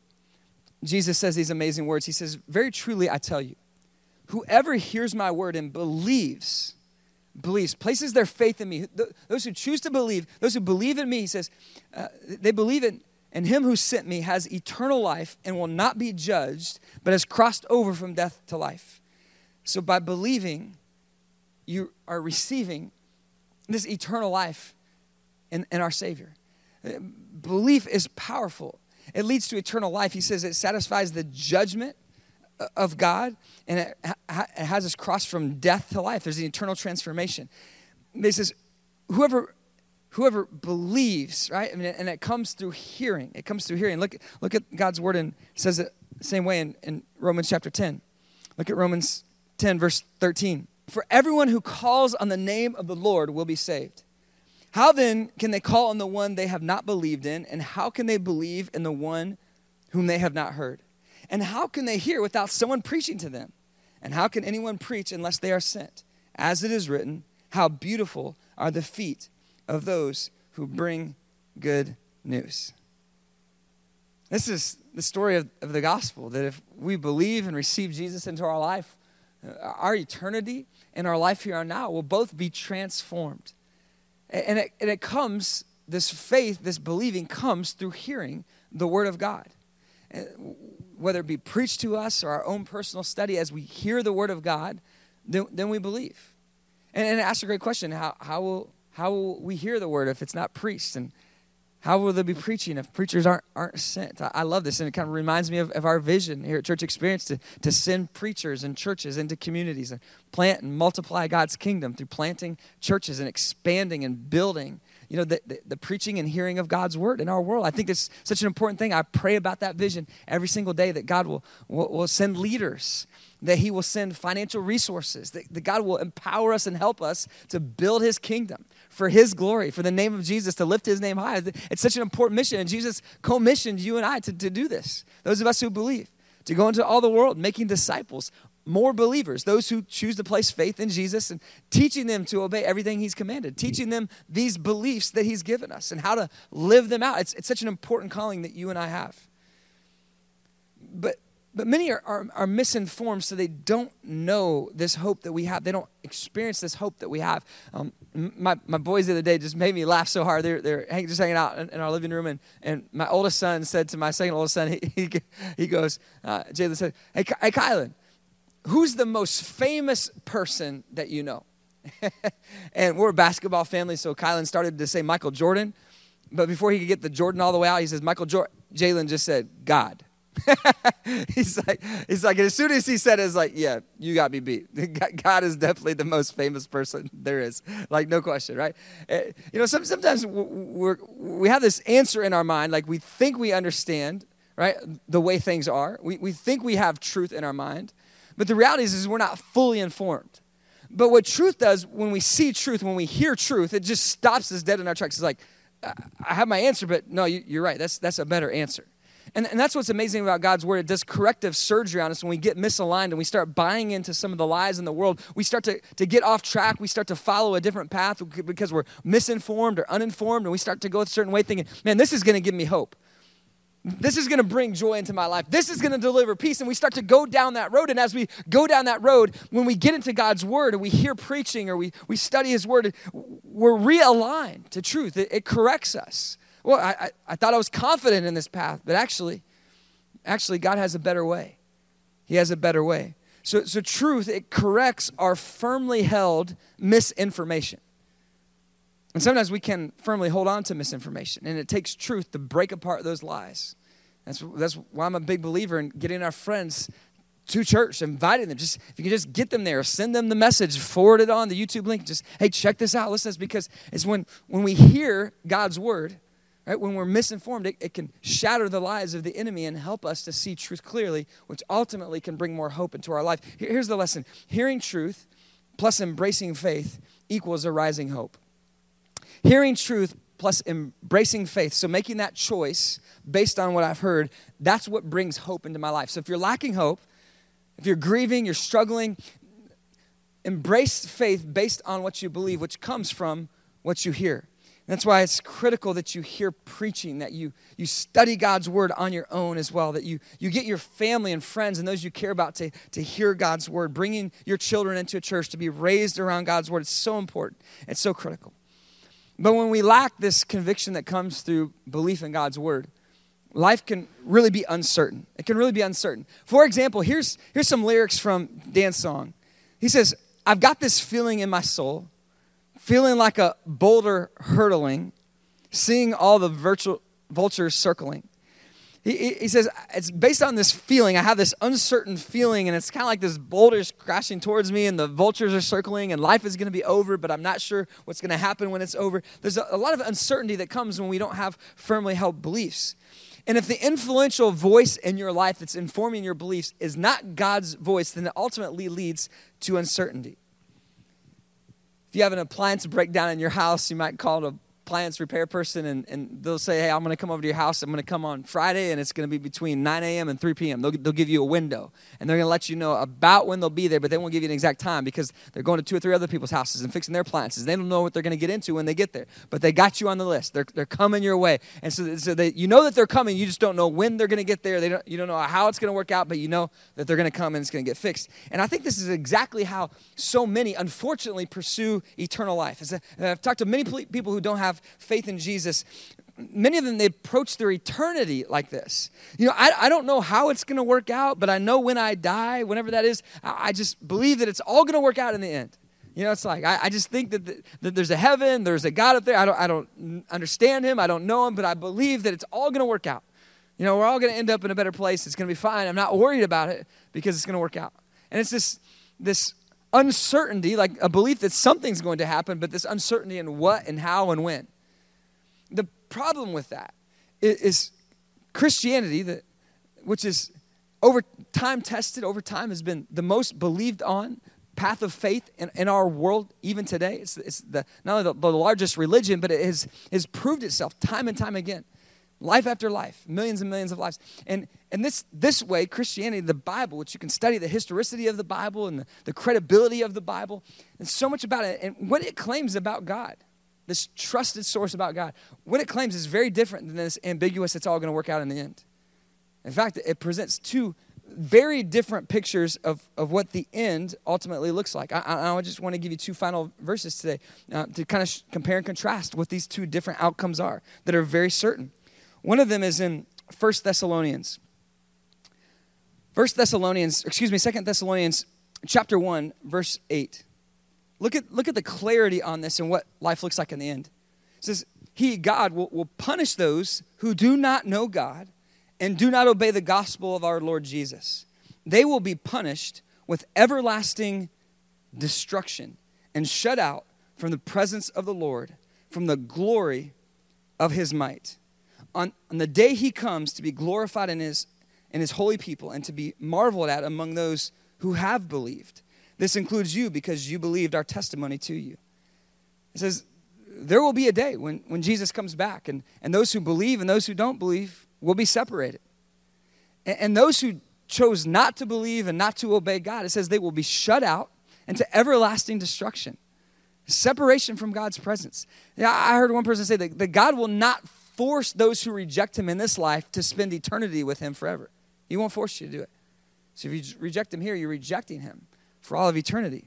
[SPEAKER 5] Jesus says these amazing words. He says, Very truly I tell you, whoever hears my word and believes, believes, places their faith in me, those who choose to believe, those who believe in me, he says, uh, they believe in, and him who sent me has eternal life and will not be judged, but has crossed over from death to life. So by believing, you are receiving this eternal life in, in our Savior. Uh, Belief is powerful. It leads to eternal life. He says it satisfies the judgment of God and it, ha- it has us cross from death to life. There's an eternal transformation. He says, whoever whoever believes, right? I mean, and it comes through hearing. It comes through hearing. Look, look at God's word and says it the same way in, in Romans chapter 10. Look at Romans 10, verse 13. For everyone who calls on the name of the Lord will be saved. How then can they call on the one they have not believed in? And how can they believe in the one whom they have not heard? And how can they hear without someone preaching to them? And how can anyone preach unless they are sent? As it is written, how beautiful are the feet of those who bring good news. This is the story of, of the gospel that if we believe and receive Jesus into our life, uh, our eternity and our life here and now will both be transformed. And it, and it comes, this faith, this believing comes through hearing the Word of God. Whether it be preached to us or our own personal study, as we hear the Word of God, then, then we believe. And, and it asks a great question how, how, will, how will we hear the Word if it's not preached? And how will they be preaching if preachers aren't, aren't sent? I, I love this, and it kind of reminds me of, of our vision here at Church Experience to, to send preachers and churches into communities and plant and multiply God's kingdom through planting churches and expanding and building you know the, the, the, preaching and hearing of god's word in our world i think it's such an important thing i pray about that vision every single day that god will, will, will send leaders that he will send financial resources that, that god will empower us and help us to build his kingdom for his glory, for the name of Jesus, to lift his name high. It's such an important mission, and Jesus commissioned you and I to, to do this. Those of us who believe, to go into all the world, making disciples, more believers, those who choose to place faith in Jesus and teaching them to obey everything he's commanded, teaching them these beliefs that he's given us and how to live them out. It's, it's such an important calling that you and I have. But but many are, are, are, misinformed, so they don't know this hope that we have. They don't experience this hope that we have. Um, my, my boys the other day just made me laugh so hard. They're, they're hang, just hanging out in, in, our living room, and, and my oldest son said to my second oldest son, he, he, he goes, uh, Jalen said, hey, hey, Kylan, who's the most famous person that you know? and we're a basketball family, so Kylan started to say Michael Jordan. But before he could get the Jordan all the way out, he says, Michael Jordan. Jalen just said, God. he's like, he's like, as soon as he said it, it's like, yeah, you got me beat. God is definitely the most famous person there is, like no question, right? Eh, you know, some, sometimes we we have this answer in our mind, like we think we understand, right, the way things are. We we think we have truth in our mind, but the reality is, is we're not fully informed. But what truth does, when we see truth, when we hear truth, it just stops us dead in our tracks. It's like, I have my answer, but no, you, are right. That's that's a better answer. And, and that's what's amazing about God's word. It does corrective surgery on us when we get misaligned and we start buying into some of the lies in the world. We start to, to get off track. We start to follow a different path because we're misinformed or uninformed, and we start to go a certain way thinking, man, this is going to give me hope. This is going to bring joy into my life. This is going to deliver peace. And we start to go down that road. And as we go down that road, when we get into God's word and we hear preaching or we, we study his word, we're realigned to truth. It, it corrects us well, I, I, I thought I was confident in this path, but actually, actually, God has a better way. He has a better way. So, so truth, it corrects our firmly held misinformation. And sometimes we can firmly hold on to misinformation, and it takes truth to break apart those lies. That's, that's why I'm a big believer in getting our friends to church, inviting them. Just if you can just get them there, send them the message, forward it on the YouTube link. Just hey, check this out. Listen, because it's when when we hear God's word, Right? When we're misinformed, it, it can shatter the lies of the enemy and help us to see truth clearly, which ultimately can bring more hope into our life. Here's the lesson hearing truth plus embracing faith equals a rising hope. Hearing truth plus embracing faith, so making that choice based on what I've heard, that's what brings hope into my life. So if you're lacking hope, if you're grieving, you're struggling, embrace faith based on what you believe, which comes from what you hear. That's why it's critical that you hear preaching, that you, you study God's word on your own as well, that you, you get your family and friends and those you care about to, to hear God's word, bringing your children into a church to be raised around God's word. It's so important, it's so critical. But when we lack this conviction that comes through belief in God's word, life can really be uncertain. It can really be uncertain. For example, here's, here's some lyrics from Dan's song. He says, I've got this feeling in my soul feeling like a boulder hurtling, seeing all the virtual vultures circling. He, he says, it's based on this feeling. I have this uncertain feeling, and it's kind of like this boulder's crashing towards me, and the vultures are circling, and life is going to be over, but I'm not sure what's going to happen when it's over. There's a, a lot of uncertainty that comes when we don't have firmly held beliefs. And if the influential voice in your life that's informing your beliefs is not God's voice, then it ultimately leads to uncertainty. If you have an appliance breakdown in your house, you might call it a appliance repair person and, and they'll say, Hey, I'm going to come over to your house. I'm going to come on Friday and it's going to be between 9 a.m. and 3 p.m. They'll, they'll give you a window and they're going to let you know about when they'll be there, but they won't give you an exact time because they're going to two or three other people's houses and fixing their appliances. They don't know what they're going to get into when they get there, but they got you on the list. They're, they're coming your way. And so, so they, you know that they're coming. You just don't know when they're going to get there. They don't, you don't know how it's going to work out, but you know that they're going to come and it's going to get fixed. And I think this is exactly how so many, unfortunately, pursue eternal life. I've talked to many people who don't have faith in Jesus Jesus, many of them, they approach their eternity like this. You know, I, I don't know how it's going to work out, but I know when I die, whenever that is, I, I just believe that it's all going to work out in the end. You know, it's like, I, I just think that, the, that there's a heaven, there's a God up there. I don't, I don't understand him, I don't know him, but I believe that it's all going to work out. You know, we're all going to end up in a better place. It's going to be fine. I'm not worried about it because it's going to work out. And it's this, this uncertainty, like a belief that something's going to happen, but this uncertainty in what and how and when the problem with that is, Christianity, that, which is over time tested, over time has been the most believed on path of faith in, in our world even today. It's, it's the, not only the, the largest religion, but it has, has proved itself time and time again. Life after life, millions and millions of lives. And, and this, this way, Christianity, the Bible, which you can study the historicity of the Bible and the, the credibility of the Bible, and so much about it, and what it claims about God this trusted source about God, what it claims is very different than this ambiguous, it's all going to work out in the end. In fact, it presents two very different pictures of, of what the end ultimately looks like. I, I, just want to give you two final verses today uh, to kind of sh- compare and contrast what these two different outcomes are that are very certain. One of them is in First Thessalonians. First Thessalonians, excuse me, Second Thessalonians chapter 1, verse 8. Look at, look at the clarity on this and what life looks like in the end. It says, He, God, will, will punish those who do not know God and do not obey the gospel of our Lord Jesus. They will be punished with everlasting destruction and shut out from the presence of the Lord, from the glory of his might. On, on the day he comes to be glorified in his, in his holy people and to be marveled at among those who have believed. This includes you because you believed our testimony to you. It says, there will be a day when, when Jesus comes back, and, and those who believe and those who don't believe will be separated. And, and those who chose not to believe and not to obey God, it says they will be shut out into everlasting destruction, separation from God's presence. Yeah, I heard one person say that, that God will not force those who reject Him in this life to spend eternity with Him forever. He won't force you to do it. So if you reject Him here, you're rejecting Him for all of eternity.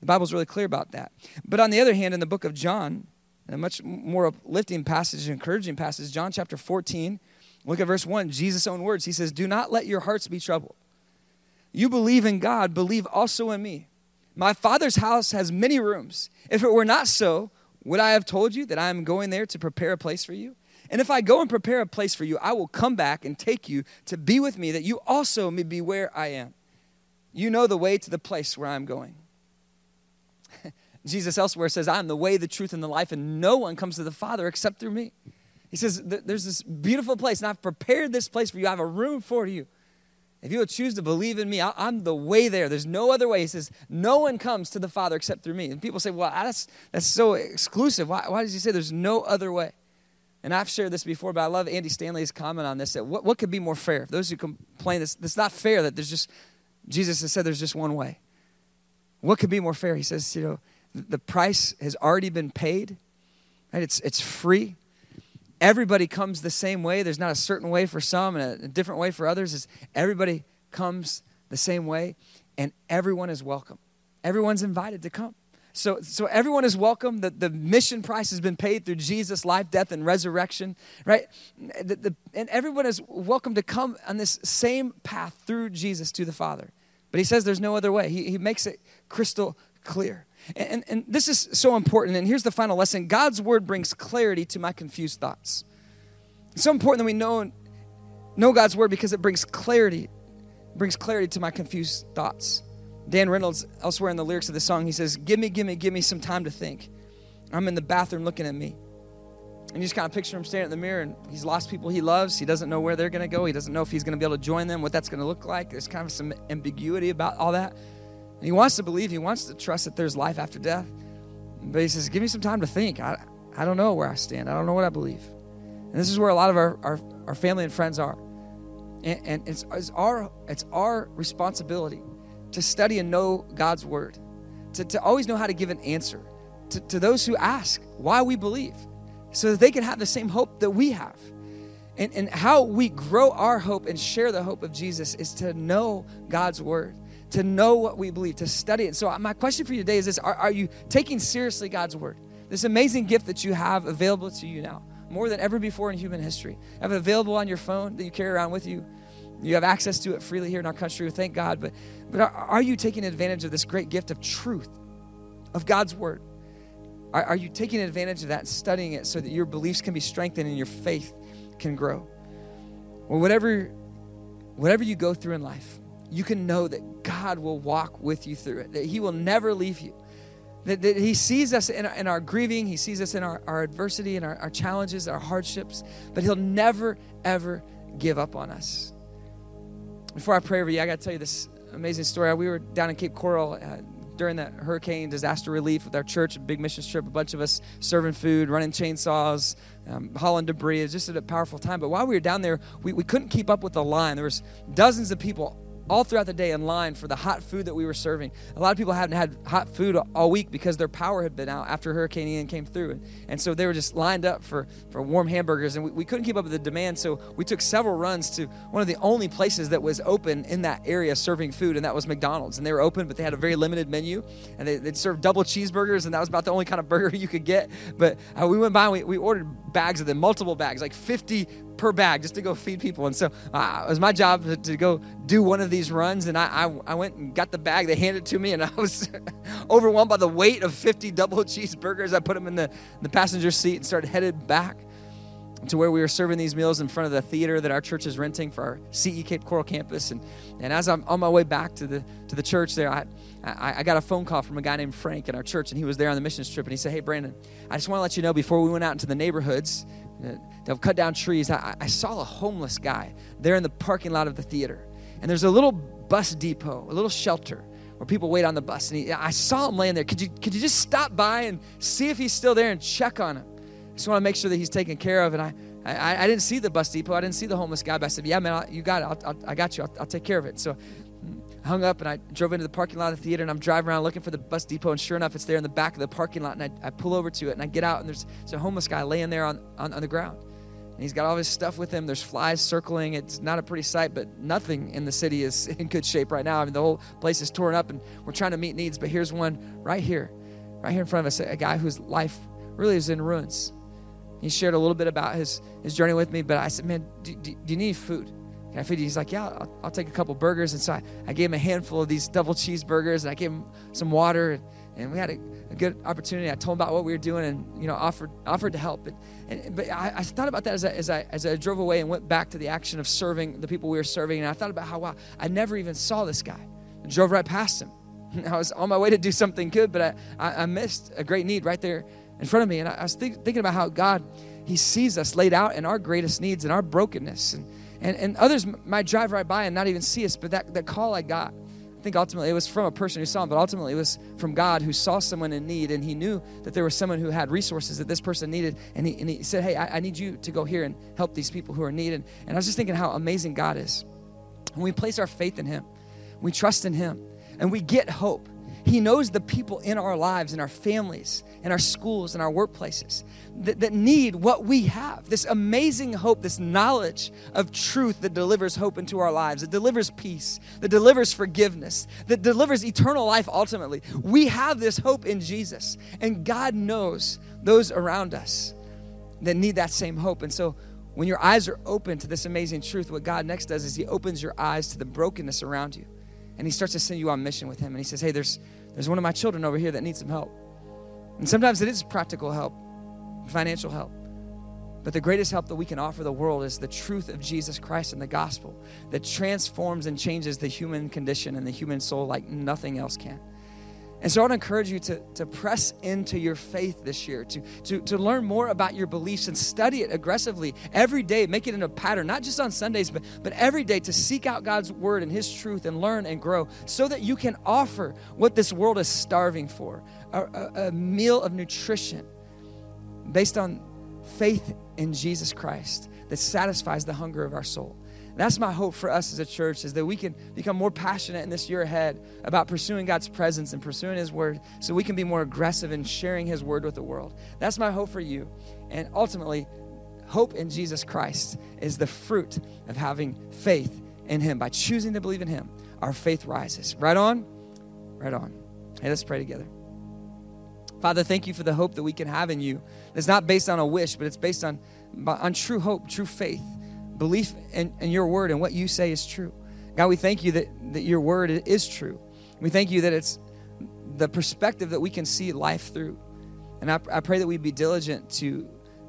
[SPEAKER 5] The Bible's really clear about that. But on the other hand, in the book of John, a much more uplifting passage, encouraging passage, John chapter 14, look at verse 1, Jesus' own words. He says, Do not let your hearts be troubled. You believe in God, believe also in me. My Father's house has many rooms. If it were not so, would I have told you that I am going there to prepare a place for you? And if I go and prepare a place for you, I will come back and take you to be with me, that you also may be where I am. You know the way to the place where I'm going. Jesus elsewhere says, I am the way, the truth, and the life, and no one comes to the Father except through me. He says, There's this beautiful place, and I've prepared this place for you. I have a room for you. If you will choose to believe in me, I'm the way there. There's no other way. He says, No one comes to the Father except through me. And people say, Well, that's, that's so exclusive. Why, why does he say there's no other way? And I've shared this before, but I love Andy Stanley's comment on this. That what, what could be more fair? Those who complain, this, it's not fair that there's just Jesus has said there's just one way. What could be more fair? He says, you know, the price has already been paid. Right? It's, it's free. Everybody comes the same way. There's not a certain way for some and a, a different way for others. It's everybody comes the same way, and everyone is welcome. Everyone's invited to come. So, so everyone is welcome. The, the mission price has been paid through Jesus' life, death, and resurrection, right? The, the, and everyone is welcome to come on this same path through Jesus to the Father. But he says there's no other way. He, he makes it crystal clear. And, and, and this is so important. And here's the final lesson God's word brings clarity to my confused thoughts. It's so important that we know, know God's word because it brings clarity, brings clarity to my confused thoughts. Dan Reynolds, elsewhere in the lyrics of the song, he says, Give me, give me, give me some time to think. I'm in the bathroom looking at me. And you just kind of picture him standing in the mirror, and he's lost people he loves. He doesn't know where they're going to go. He doesn't know if he's going to be able to join them, what that's going to look like. There's kind of some ambiguity about all that. And he wants to believe, he wants to trust that there's life after death. But he says, Give me some time to think. I, I don't know where I stand, I don't know what I believe. And this is where a lot of our, our, our family and friends are. And, and it's, it's, our, it's our responsibility to study and know God's word, to, to always know how to give an answer to, to those who ask why we believe, so that they can have the same hope that we have. And, and how we grow our hope and share the hope of Jesus is to know God's word, to know what we believe, to study it. So, uh, my question for you today is this Are, are you taking seriously God's word? This amazing gift that you have available to you now, more than ever before in human history. Have available on your phone that you carry around with you. You have access to it freely here in our country. Thank God. But, but are, are you taking advantage of this great gift of truth, of God's word? Are, are you taking advantage of that studying it so that your beliefs can be strengthened and your faith can grow? Well, whatever, whatever you go through in life, you can know that God will walk with you through it, that He will never leave you. That, that he sees us in our, in our, grieving, he sees us in our, our adversity and our, our challenges, our hardships, but he'll never, ever give up on us. Before I pray over you, I got to tell you this amazing story. We were down in Cape Coral uh, during that hurricane disaster relief with our church, a big mission trip, a bunch of us serving food, running chainsaws, um, hauling debris. It was just a powerful time. But while we were down there, we, we couldn't keep up with the line. There was dozens of people all throughout the day in line for the hot food that we were serving. A lot of people hadn't had hot food all week because their power had been out after Hurricane Ian came through. And, and so they were just lined up for, for warm hamburgers, and we, we couldn't keep up with the demand. So we took several runs to one of the only places that was open in that area serving food, and that was McDonald's. And they were open, but they had a very limited menu, and they, would serve double cheeseburgers, and that was about the only kind of burger you could get. But uh, we went by and we, we ordered bags of them, multiple bags, like 50 per bag just to go feed people. And so uh, it was my job to, to, go do one of these runs. And I, I, I, went and got the bag. They handed it to me, and I was overwhelmed by the weight of 50 double cheeseburgers. I put them in the, the passenger seat and started headed back to where we were serving these meals in front of the theater that our church is renting for our CE Cape Coral campus. And, and as I'm on my way back to the, to the church there, I, I, I got a phone call from a guy named Frank in our church, and he was there on the missions trip. And he said, Hey, Brandon, I just want to let you know before we went out into the neighborhoods, they'll cut down trees. I, I saw a homeless guy there in the parking lot of the theater. And there's a little bus depot, a little shelter where people wait on the bus. And he, I saw him laying there. Could you, could you just stop by and see if he's still there and check on him? I just want to make sure that he's taken care of. And I, I, I didn't see the bus depot. I didn't see the homeless guy. But I said, Yeah, man, I, you got it. I'll, I'll, I got you. I'll, I'll take care of it. So hung up and I drove into the parking lot of the theater and I'm driving around looking for the bus depot. And sure enough, it's there in the back of the parking lot. And I, I pull over to it and I get out and there's, there's a homeless guy laying there on, on, on the ground. And he's got all his stuff with him. There's flies circling. It's not a pretty sight, but nothing in the city is in good shape right now. I mean, the whole place is torn up and we're trying to meet needs. But here's one right here, right here in front of us, a guy whose life really is in ruins. He shared a little bit about his, his journey with me, but I said, Man, do, do, do you need food? Can I feed you? He's like, Yeah, I'll, I'll, take a couple burgers. And so I, I gave him a handful of these double cheeseburgers and I gave him some water. And, and we had a, a, good opportunity. I told him about what we were doing and, you know, offered, offered to help. And, and, but I, I, thought about that as I, as, I, as I drove away and went back to the action of serving the people we were serving. And I thought about how, wow, I never even saw this guy. I drove right past him. I was on my way to do something good, but I, I, missed a great need right there in front of me. And I, was think, thinking about how God, He sees us laid out in our greatest needs and our brokenness. And, and, and others might drive right by and not even see us, but that, that call I got, I think ultimately it was from a person who saw him, but ultimately it was from God who saw someone in need and he knew that there was someone who had resources that this person needed. And he, and he said, Hey, I, I need you to go here and help these people who are in need. And, and I was just thinking how amazing God is. When we place our faith in him, we trust in him, and we get hope. He knows the people in our lives, in our families, in our schools, in our workplaces that, that need what we have this amazing hope, this knowledge of truth that delivers hope into our lives, that delivers peace, that delivers forgiveness, that delivers eternal life ultimately. We have this hope in Jesus, and God knows those around us that need that same hope. And so, when your eyes are open to this amazing truth, what God next does is He opens your eyes to the brokenness around you. And He starts to send you on mission with Him. And He says, Hey, there's, there's one of my children over here that needs some help. And sometimes it is practical help, financial help. But the greatest help that we can offer the world is the truth of Jesus Christ and the gospel that transforms and changes the human condition and the human soul like nothing else can. And so I want to encourage you to, to press into your faith this year, to, to, to learn more about your beliefs and study it aggressively every day. Make it in a pattern, not just on Sundays, but, but every day to seek out God's word and his truth and learn and grow so that you can offer what this world is starving for a, a, a meal of nutrition based on faith in Jesus Christ that satisfies the hunger of our soul. That's my hope for us as a church is that we can become more passionate in this year ahead about pursuing God's presence and pursuing His Word so we can be more aggressive in sharing His Word with the world. That's my hope for you. And ultimately, hope in Jesus Christ is the fruit of having faith in Him. By choosing to believe in Him, our faith rises. Right on? Right on. Hey, let's pray together. Father, thank you for the hope that we can have in you. It's not based on a wish, but it's based on, on true hope, true faith belief in, in, your word and what you say is true. God, we thank you that, that your word is true. We thank you that it's the perspective that we can see life through. And I, I pray that we be diligent to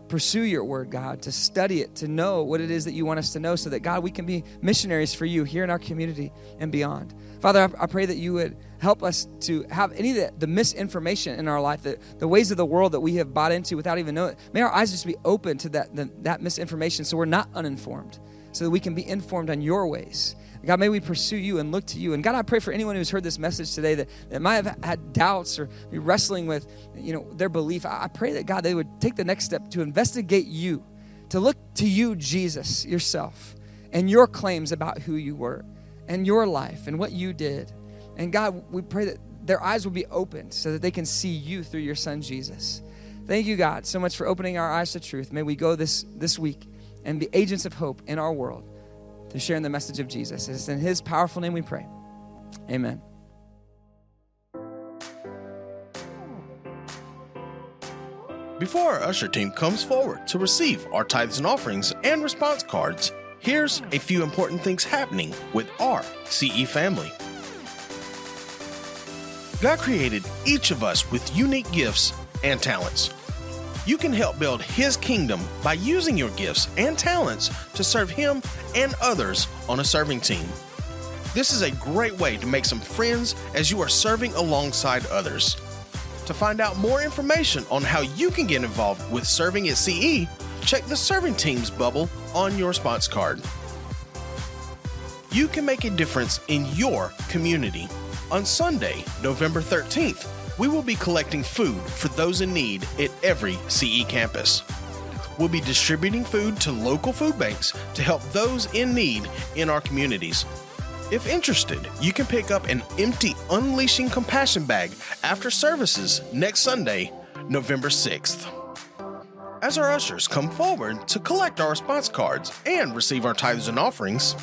[SPEAKER 5] pursue your word, God, to study it, to know what it is that you want us to know, so that, God, we can be missionaries for you here in our community and beyond. Father, I, I pray that you would help us to have any of the, the misinformation in our life, the, the ways of the world that we have bought into without even knowing. May our eyes just be open to that, the, that misinformation so we're not uninformed, so that we can be informed on your ways. God, may we pursue you and look to you. And God, I pray for anyone who's heard this message today that, that might have had doubts or be wrestling with, you know, their belief. I, I pray that God, they would take the next step to investigate you, to look to you, Jesus, yourself, and your claims about who you were and your life and what you did. And God, we pray that their eyes will be opened so that they can see you through your son Jesus. Thank you, God, so much for opening our eyes to truth. May we go this, this week and be agents of hope in our world to sharing the message of Jesus. It's in his powerful name we pray. Amen.
[SPEAKER 10] Before our usher team comes forward to receive our tithes and offerings and response cards, here's a few important things happening with our CE family. God created each of us with unique gifts and talents. You can help build His kingdom by using your gifts and talents to serve Him and others on a serving team. This is a great way to make some friends as you are serving alongside others. To find out more information on how you can get involved with serving at CE, check the Serving Teams bubble on your response card. You can make a difference in your community. On Sunday, November 13th, we will be collecting food for those in need at every CE campus. We'll be distributing food to local food banks to help those in need in our communities. If interested, you can pick up an empty Unleashing Compassion bag after services next Sunday, November 6th. As our ushers come forward to collect our response cards and receive our tithes and offerings,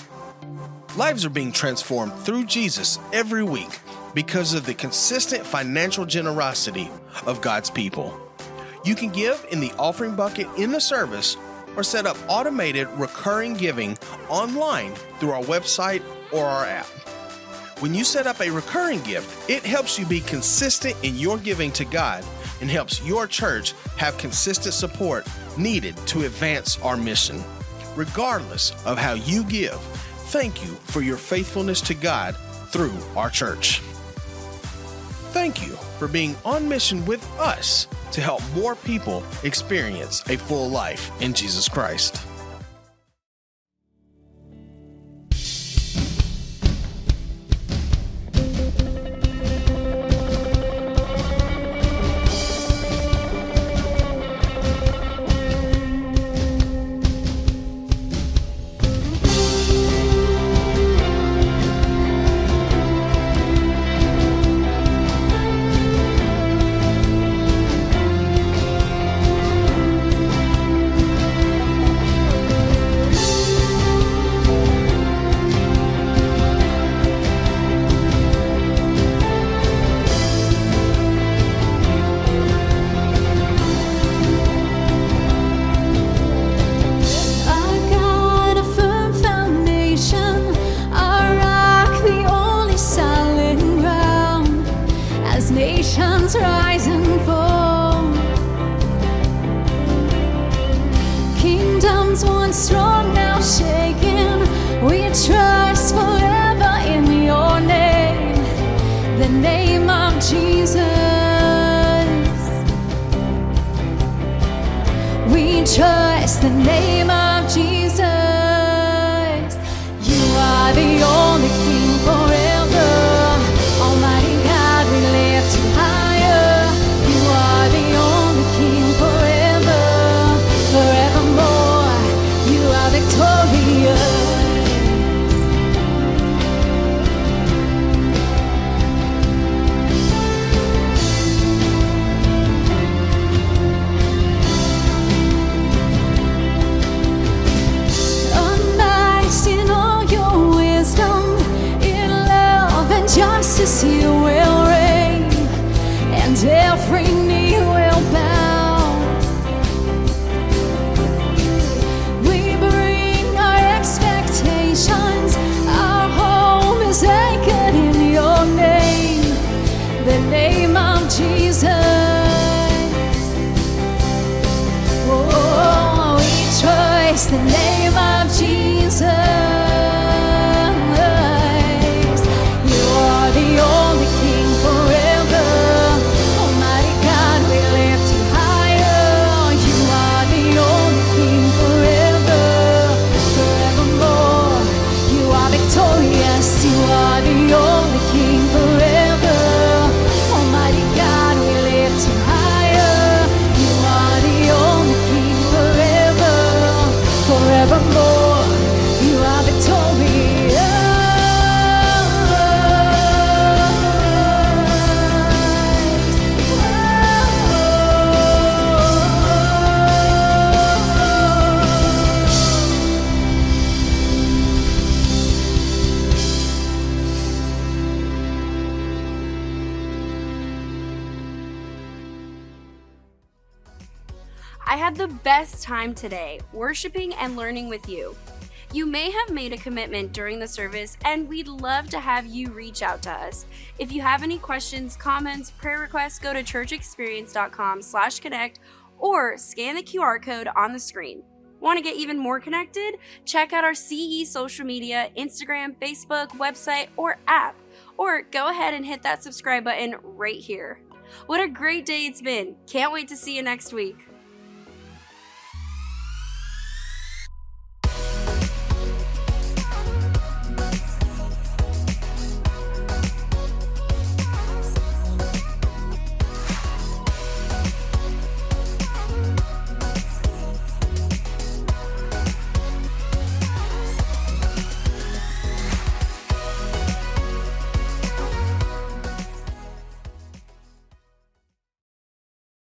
[SPEAKER 10] lives are being transformed through Jesus every week because of the consistent financial generosity of God's people. You can give in the offering bucket in the service or set up automated recurring giving online through our website or our app. When you set up a recurring gift, it helps you be consistent in your giving to God and helps your church have consistent support needed to advance our mission. Regardless of how you give, thank you for your faithfulness to God through our church. Thank you for being on mission with us to help more people experience a full life in Jesus Christ.
[SPEAKER 6] Time today, worshiping and learning with you. You may have made a commitment during the service, and we'd love to have you reach out to us. If you have any questions, comments, prayer requests, go to churchexperience.com slash connect or scan the QR code on the screen. Want to get even more connected? Check out our CE social media, Instagram, Facebook, website, or app. Or go ahead and hit that subscribe button right here. What a great day it's been. Can't wait to see you next week.